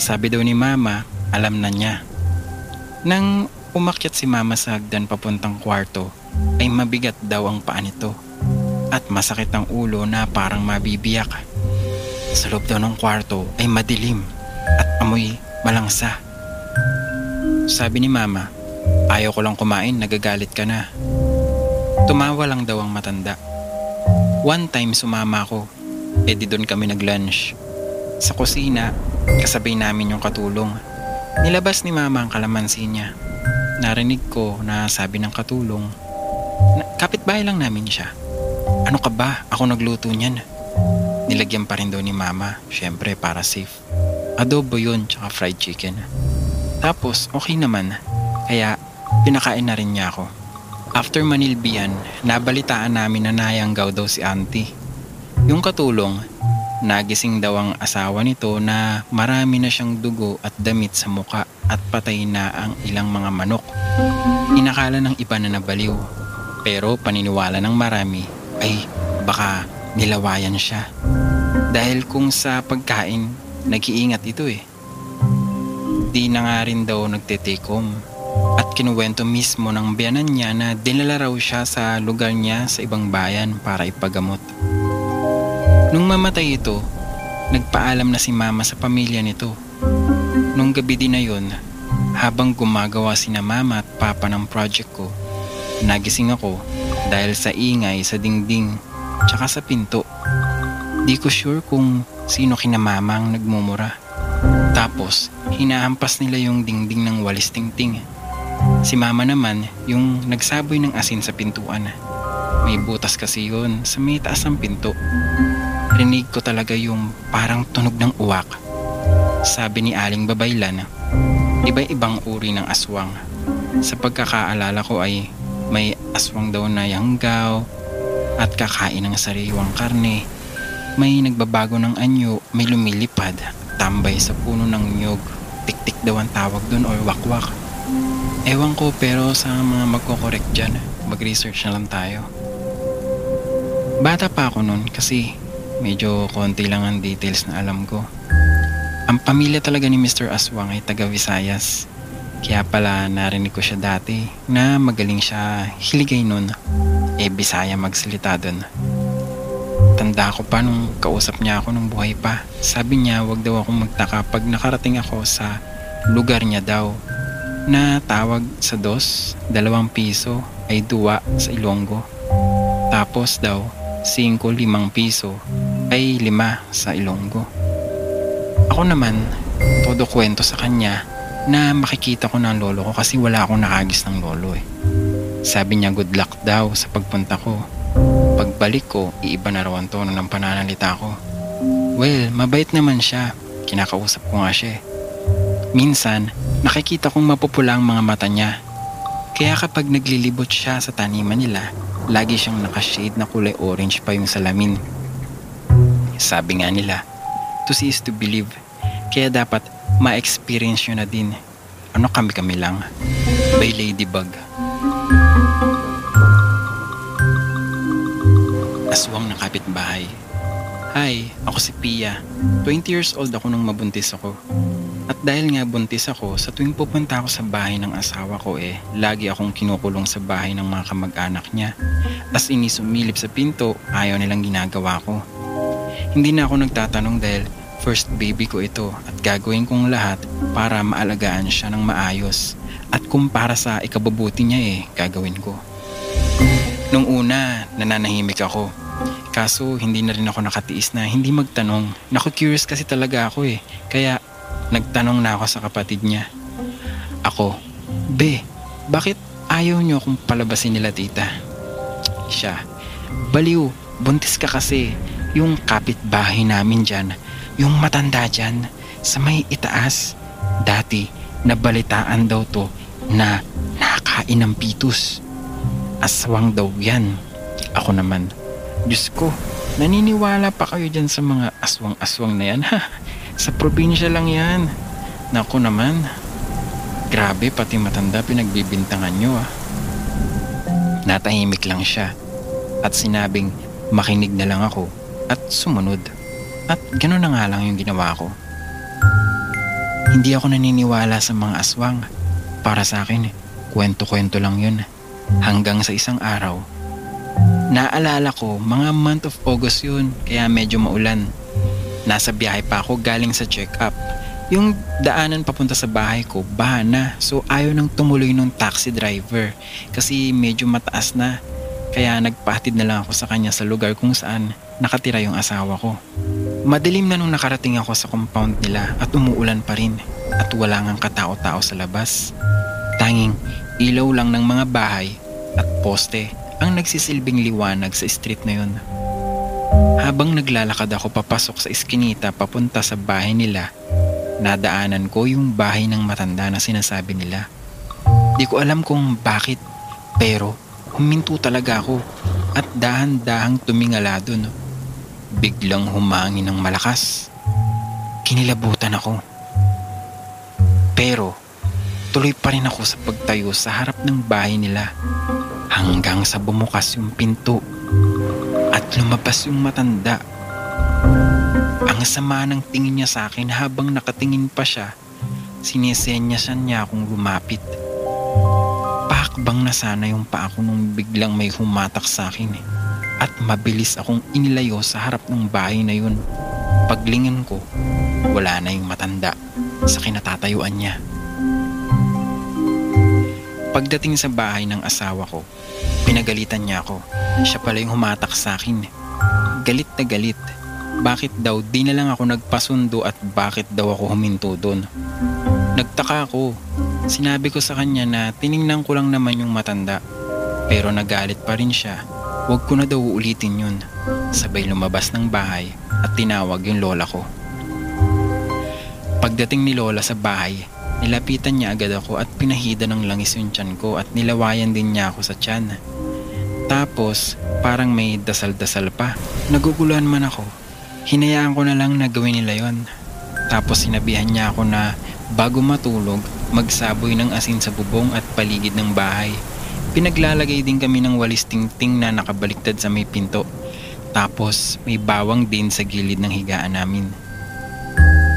Sabi daw ni mama, alam na niya. Nang umakyat si mama sa hagdan papuntang kwarto, ay mabigat daw ang paa nito at masakit ang ulo na parang mabibiyak. Sa loob daw ng kwarto ay madilim at amoy malangsa. Sabi ni mama, ayaw ko lang kumain, nagagalit ka na. Tumawa lang daw ang matanda. One time sumama ako, edi doon kami nag-lunch. Sa kusina, kasabay namin yung katulong. Nilabas ni mama ang kalamansi niya. Narinig ko na sabi ng katulong, na, kapitbahay lang namin siya. Ano ka ba? Ako nagluto niyan. Nilagyan pa rin daw ni mama, syempre para safe. Adobo yun, tsaka fried chicken. Tapos, okay naman. Kaya, pinakain na rin niya ako. After manilbiyan, nabalitaan namin na nayanggaw daw si auntie. Yung katulong, nagising daw ang asawa nito na marami na siyang dugo at damit sa muka at patay na ang ilang mga manok. Inakala ng iba na nabaliw. Pero paniniwala ng marami ay baka nilawayan siya. Dahil kung sa pagkain, nag-iingat ito eh. Di na nga rin daw nagtetikom. At kinuwento mismo ng biyanan niya na dinala raw siya sa lugar niya sa ibang bayan para ipagamot. Nung mamatay ito, nagpaalam na si mama sa pamilya nito. Nung gabi din na yon, habang gumagawa si na mama at papa ng project ko, nagising ako dahil sa ingay sa dingding tsaka sa pinto. Di ko sure kung sino kinamamang nagmumura. Tapos, hinahampas nila yung dingding ng walis tingting. Si mama naman, yung nagsaboy ng asin sa pintuan. May butas kasi yun sa may taas ng pinto. Rinig ko talaga yung parang tunog ng uwak. Sabi ni Aling Babaylan, iba-ibang uri ng aswang. Sa pagkakaalala ko ay may aswang daw na yanggaw, at kakain ng sariwang karne. May nagbabago ng anyo, may lumilipad, tambay sa puno ng nyog. Tiktik daw ang tawag doon or wakwak. Ewan ko pero sa mga magkokorek dyan, mag-research na lang tayo. Bata pa ako noon kasi medyo konti lang ang details na alam ko. Ang pamilya talaga ni Mr. Aswang ay taga Visayas. Kaya pala narinig ko siya dati na magaling siya hiligay nun eh Bisaya magsalita doon. Tanda ko pa nung kausap niya ako nung buhay pa. Sabi niya wag daw akong magtaka pag nakarating ako sa lugar niya daw na tawag sa dos, dalawang piso ay duwa sa Ilonggo. Tapos daw, 5 limang piso ay lima sa Ilonggo. Ako naman, todo kwento sa kanya na makikita ko ng lolo ko kasi wala akong nakagis ng lolo eh. Sabi niya good luck daw sa pagpunta ko. Pagbalik ko, iiba na raw ang tono ng pananalita ko. Well, mabait naman siya. Kinakausap ko nga siya. Eh. Minsan, nakikita kong mapupula ang mga mata niya. Kaya kapag naglilibot siya sa taniman nila, lagi siyang nakashade na kulay orange pa yung salamin. Sabi nga nila, to see is to believe. Kaya dapat ma-experience nyo na din. Ano kami-kami lang. By Ladybug. Aswang na kapitbahay. Hi, ako si Pia. 20 years old ako nung mabuntis ako. At dahil nga buntis ako, sa tuwing pupunta ako sa bahay ng asawa ko eh, lagi akong kinukulong sa bahay ng mga kamag-anak niya. As ini sumilip sa pinto, ayaw nilang ginagawa ko. Hindi na ako nagtatanong dahil first baby ko ito at gagawin kong lahat para maalagaan siya ng maayos. At kung para sa ikabubuti niya eh, gagawin ko. Nung una, nananahimik ako. Kaso hindi na rin ako nakatiis na hindi magtanong. Naku-curious kasi talaga ako eh. Kaya nagtanong na ako sa kapatid niya. Ako, Be, bakit ayaw niyo akong palabasin nila tita? Siya, baliw, buntis ka kasi. Yung kapitbahay namin dyan, yung matanda dyan, sa may itaas. Dati, nabalitaan daw to na nakain ng pitus. Aswang daw yan. Ako naman, Diyos ko, naniniwala pa kayo dyan sa mga aswang-aswang na yan ha? Sa probinsya lang yan. Naku naman. Grabe, pati matanda pinagbibintangan nyo ah. Natahimik lang siya at sinabing makinig na lang ako at sumunod. At gano'n na nga lang yung ginawa ko. Hindi ako naniniwala sa mga aswang. Para sa akin, kwento-kwento lang yun. Hanggang sa isang araw, Naalala ko, mga month of August yun, kaya medyo maulan. Nasa biyahe pa ako galing sa check-up. Yung daanan papunta sa bahay ko, baha na. So ayaw nang tumuloy nung taxi driver kasi medyo mataas na. Kaya nagpahatid na lang ako sa kanya sa lugar kung saan nakatira yung asawa ko. Madilim na nung nakarating ako sa compound nila at umuulan pa rin at wala ngang katao-tao sa labas. Tanging ilaw lang ng mga bahay at poste ang nagsisilbing liwanag sa street na yun. Habang naglalakad ako papasok sa iskinita papunta sa bahay nila, nadaanan ko yung bahay ng matanda na sinasabi nila. Di ko alam kung bakit, pero huminto talaga ako at dahan-dahang tumingala dun. Biglang humangin ng malakas. Kinilabutan ako. Pero tuloy pa rin ako sa pagtayo sa harap ng bahay nila hanggang sa bumukas yung pinto at lumabas yung matanda. Ang sama ng tingin niya sa akin habang nakatingin pa siya, sinesenyasan niya akong lumapit. Pakbang na sana yung pa ako nung biglang may humatak sa akin eh. At mabilis akong inilayo sa harap ng bahay na yun. Paglingin ko, wala na yung matanda sa kinatatayuan niya. Pagdating sa bahay ng asawa ko, pinagalitan niya ako. Siya pala yung humatak sa akin. Galit na galit. Bakit daw di na lang ako nagpasundo at bakit daw ako huminto doon? Nagtaka ako. Sinabi ko sa kanya na tiningnan ko lang naman yung matanda. Pero nagalit pa rin siya. Huwag ko na daw uulitin yun. Sabay lumabas ng bahay at tinawag yung lola ko. Pagdating ni lola sa bahay, Nilapitan niya agad ako at pinahida ng langis yung tiyan ko at nilawayan din niya ako sa tiyan. Tapos parang may dasal-dasal pa. Naguguluhan man ako. Hinayaan ko na lang na gawin nila yon. Tapos sinabihan niya ako na bago matulog, magsaboy ng asin sa bubong at paligid ng bahay. Pinaglalagay din kami ng walis tingting na nakabaliktad sa may pinto. Tapos may bawang din sa gilid ng higaan namin.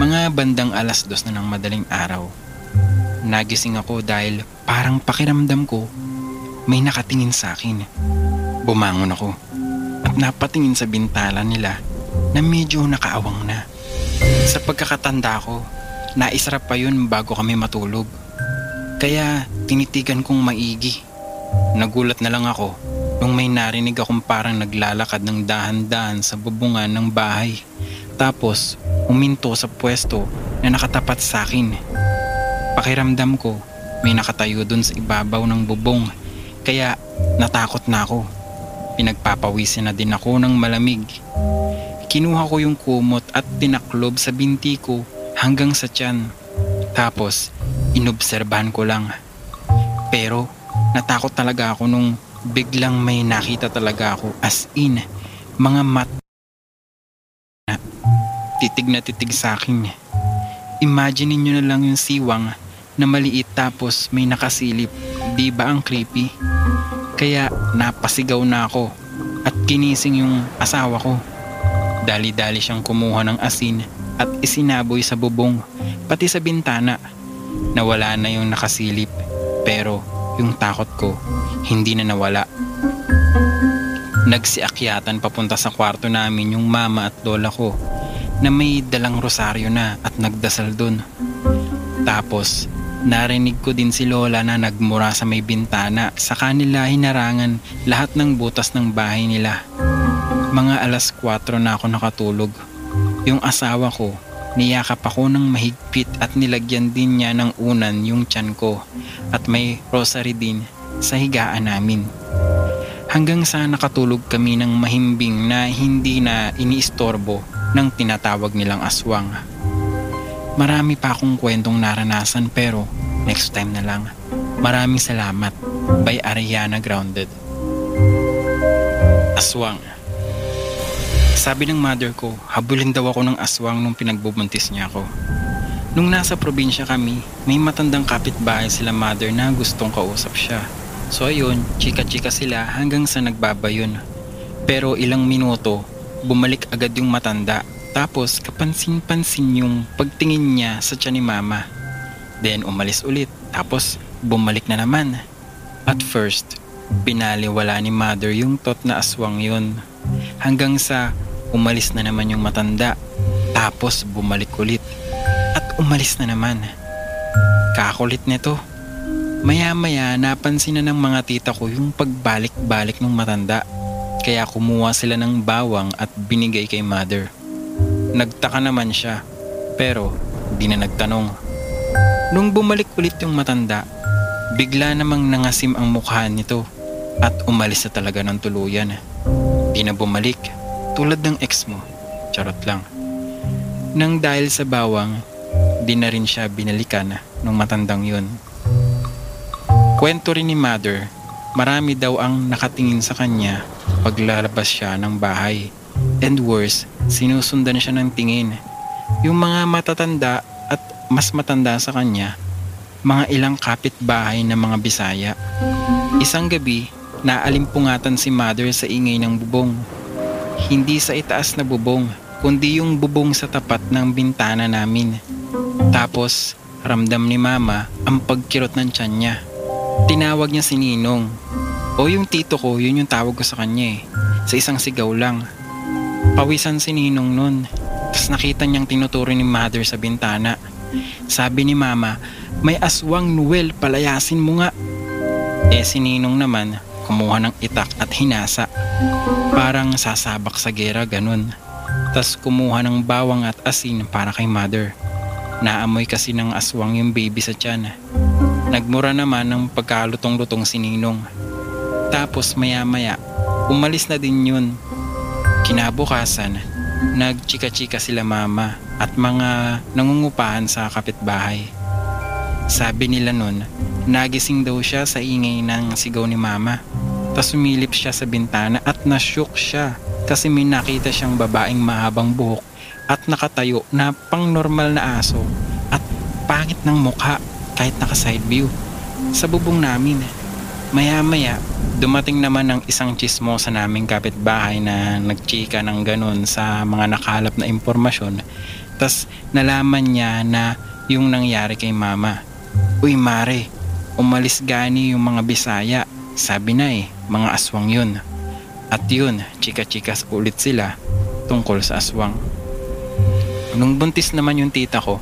Mga bandang alas dos na ng madaling araw, Nagising ako dahil parang pakiramdam ko may nakatingin sa akin. Bumangon ako at napatingin sa bintala nila na medyo nakaawang na. Sa pagkakatanda ko, naisarap pa yun bago kami matulog. Kaya tinitigan kong maigi. Nagulat na lang ako nung may narinig akong parang naglalakad ng dahan-dahan sa bubungan ng bahay. Tapos huminto sa pwesto na nakatapat sa akin Pakiramdam ko, may nakatayo dun sa ibabaw ng bubong. Kaya natakot na ako. Pinagpapawisin na din ako ng malamig. Kinuha ko yung kumot at tinaklob sa binti ko hanggang sa tiyan. Tapos, inobserbahan ko lang. Pero, natakot talaga ako nung biglang may nakita talaga ako as in, mga mat na titig na titig sa akin. Imagine niyo na lang yung siwang na maliit tapos may nakasilip. Di ba ang creepy? Kaya napasigaw na ako at kinising yung asawa ko. Dali-dali siyang kumuha ng asin at isinaboy sa bubong pati sa bintana. Nawala na yung nakasilip pero yung takot ko hindi na nawala. Nagsiakyatan papunta sa kwarto namin yung mama at lola ko na may dalang rosaryo na at nagdasal dun. Tapos, narinig ko din si Lola na nagmura sa may bintana sa kanila hinarangan lahat ng butas ng bahay nila. Mga alas 4 na ako nakatulog. Yung asawa ko, niyakap ako ng mahigpit at nilagyan din niya ng unan yung tiyan ko at may rosary din sa higaan namin. Hanggang sa nakatulog kami ng mahimbing na hindi na iniistorbo ng tinatawag nilang aswang. Marami pa akong kwentong naranasan pero next time na lang. Maraming salamat by Ariana Grounded. Aswang Sabi ng mother ko, habulin daw ako ng aswang nung pinagbubuntis niya ako. Nung nasa probinsya kami, may matandang kapitbahay sila mother na gustong kausap siya. So ayun, chika-chika sila hanggang sa nagbabayon. Pero ilang minuto, bumalik agad yung matanda. Tapos kapansin-pansin yung pagtingin niya sa tiyan ni mama. Then umalis ulit. Tapos bumalik na naman. At first, pinaliwala ni mother yung tot na aswang yun. Hanggang sa umalis na naman yung matanda. Tapos bumalik ulit. At umalis na naman. Kakulit nito. Maya-maya napansin na ng mga tita ko yung pagbalik-balik ng matanda. Kaya kumuha sila ng bawang at binigay kay mother. Nagtaka naman siya. Pero di na nagtanong. Nung bumalik ulit yung matanda, bigla namang nangasim ang mukha nito at umalis na talaga ng tuluyan. Di na bumalik tulad ng ex mo. Charot lang. Nang dahil sa bawang, di na rin siya binalikan ng matandang yun. Kwento rin ni mother, marami daw ang nakatingin sa kanya paglalabas siya ng bahay. And worse, sinusundan siya ng tingin. Yung mga matatanda at mas matanda sa kanya, mga ilang kapitbahay na mga Bisaya. Isang gabi, naalimpungatan si mother sa ingay ng bubong. Hindi sa itaas na bubong, kundi yung bubong sa tapat ng bintana namin. Tapos, ramdam ni mama ang pagkirot ng tiyan niya. Tinawag niya si Ninong. O yung tito ko, yun yung tawag ko sa kanya eh. Sa isang sigaw lang. Pawisan si Ninong nun. Tapos nakita niyang tinuturo ni mother sa bintana. Sabi ni mama, may aswang Noel, palayasin mo nga. Eh si Ninong naman, kumuha ng itak at hinasa. Parang sasabak sa gera, ganun. Tapos kumuha ng bawang at asin para kay mother. Naamoy kasi ng aswang yung baby sa tiyan. Nagmura naman ng pagkalutong-lutong si Ninong. Tapos maya-maya, umalis na din yun. Kinabukasan, nagchika-chika sila mama at mga nangungupahan sa kapitbahay. Sabi nila nun, nagising daw siya sa ingay ng sigaw ni mama. Tapos sumilip siya sa bintana at nashook siya kasi may nakita siyang babaeng mahabang buhok at nakatayo na pang normal na aso at pangit ng mukha kahit naka side view sa bubong namin. Maya-maya, dumating naman ng isang chismosa naming kapitbahay na nagchika ng ganun sa mga nakalap na impormasyon. Tas nalaman niya na yung nangyari kay mama. Uy mare, umalis gani yung mga Bisaya. Sabi na eh, mga aswang yun. At yun, chika-chikas ulit sila tungkol sa aswang. Nung buntis naman yung tita ko,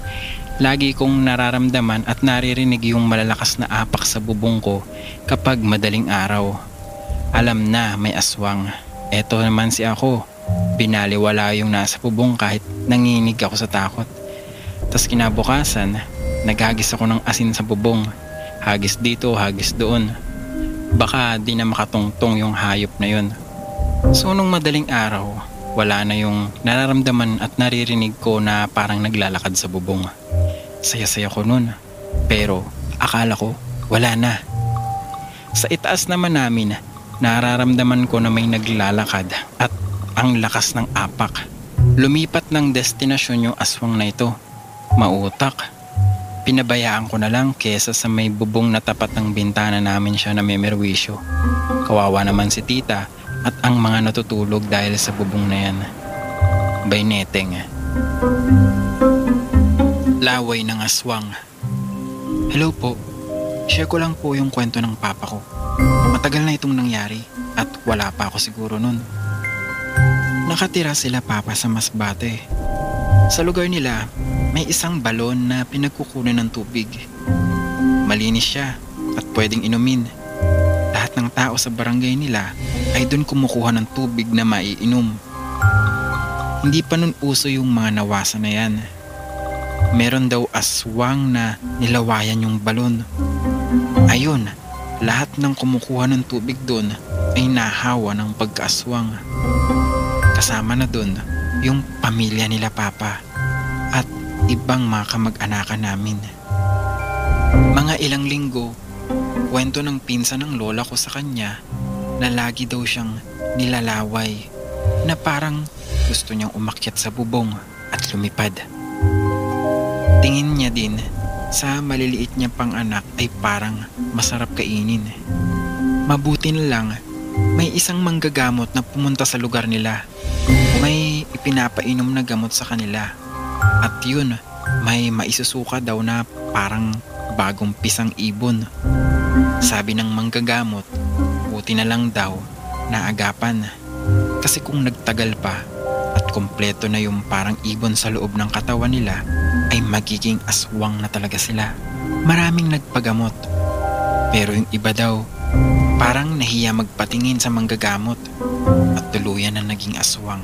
lagi kong nararamdaman at naririnig yung malalakas na apak sa bubong ko kapag madaling araw. Alam na may aswang. Eto naman si ako. Binaliwala yung nasa bubong kahit nanginig ako sa takot. Tas kinabukasan, naghagis ako ng asin sa bubong. Hagis dito, hagis doon. Baka di na makatungtong yung hayop na yun. So nung madaling araw, wala na yung nararamdaman at naririnig ko na parang naglalakad sa bubong. Saya-saya ko nun. Pero akala ko wala na. Sa itaas naman namin, nararamdaman ko na may naglalakad at ang lakas ng apak. Lumipat ng destinasyon yung aswang na ito. Mautak. Pinabayaan ko na lang kesa sa may bubong na tapat ng bintana namin siya na memerwisyo. Kawawa naman si tita at ang mga natutulog dahil sa bubong na yan. By neteng. Laway ng aswang. Hello po. Share ko lang po yung kwento ng papa ko. Matagal na itong nangyari at wala pa ako siguro nun. Nakatira sila papa sa Masbate. Sa lugar nila, may isang balon na pinagkukunan ng tubig. Malinis siya at pwedeng inumin. Lahat ng tao sa barangay nila ay doon kumukuha ng tubig na maiinom. Hindi pa nun uso yung mga nawasa na yan meron daw aswang na nilawayan yung balon. Ayun, lahat ng kumukuha ng tubig doon ay nahawa ng pagkaaswang. Kasama na doon yung pamilya nila Papa ibang mga kamag-anakan namin. Mga ilang linggo, kwento ng pinsan ng lola ko sa kanya na lagi daw siyang nilalaway na parang gusto niyang umakyat sa bubong at lumipad. Tingin niya din sa maliliit niya pang anak ay parang masarap kainin. Mabuti na lang may isang manggagamot na pumunta sa lugar nila. May ipinapainom na gamot sa kanila. At yun, may maisusuka daw na parang bagong pisang ibon. Sabi ng manggagamot, buti na lang daw na agapan. Kasi kung nagtagal pa at kompleto na yung parang ibon sa loob ng katawan nila, ay magiging aswang na talaga sila. Maraming nagpagamot. Pero yung iba daw, parang nahiya magpatingin sa manggagamot at tuluyan na naging aswang.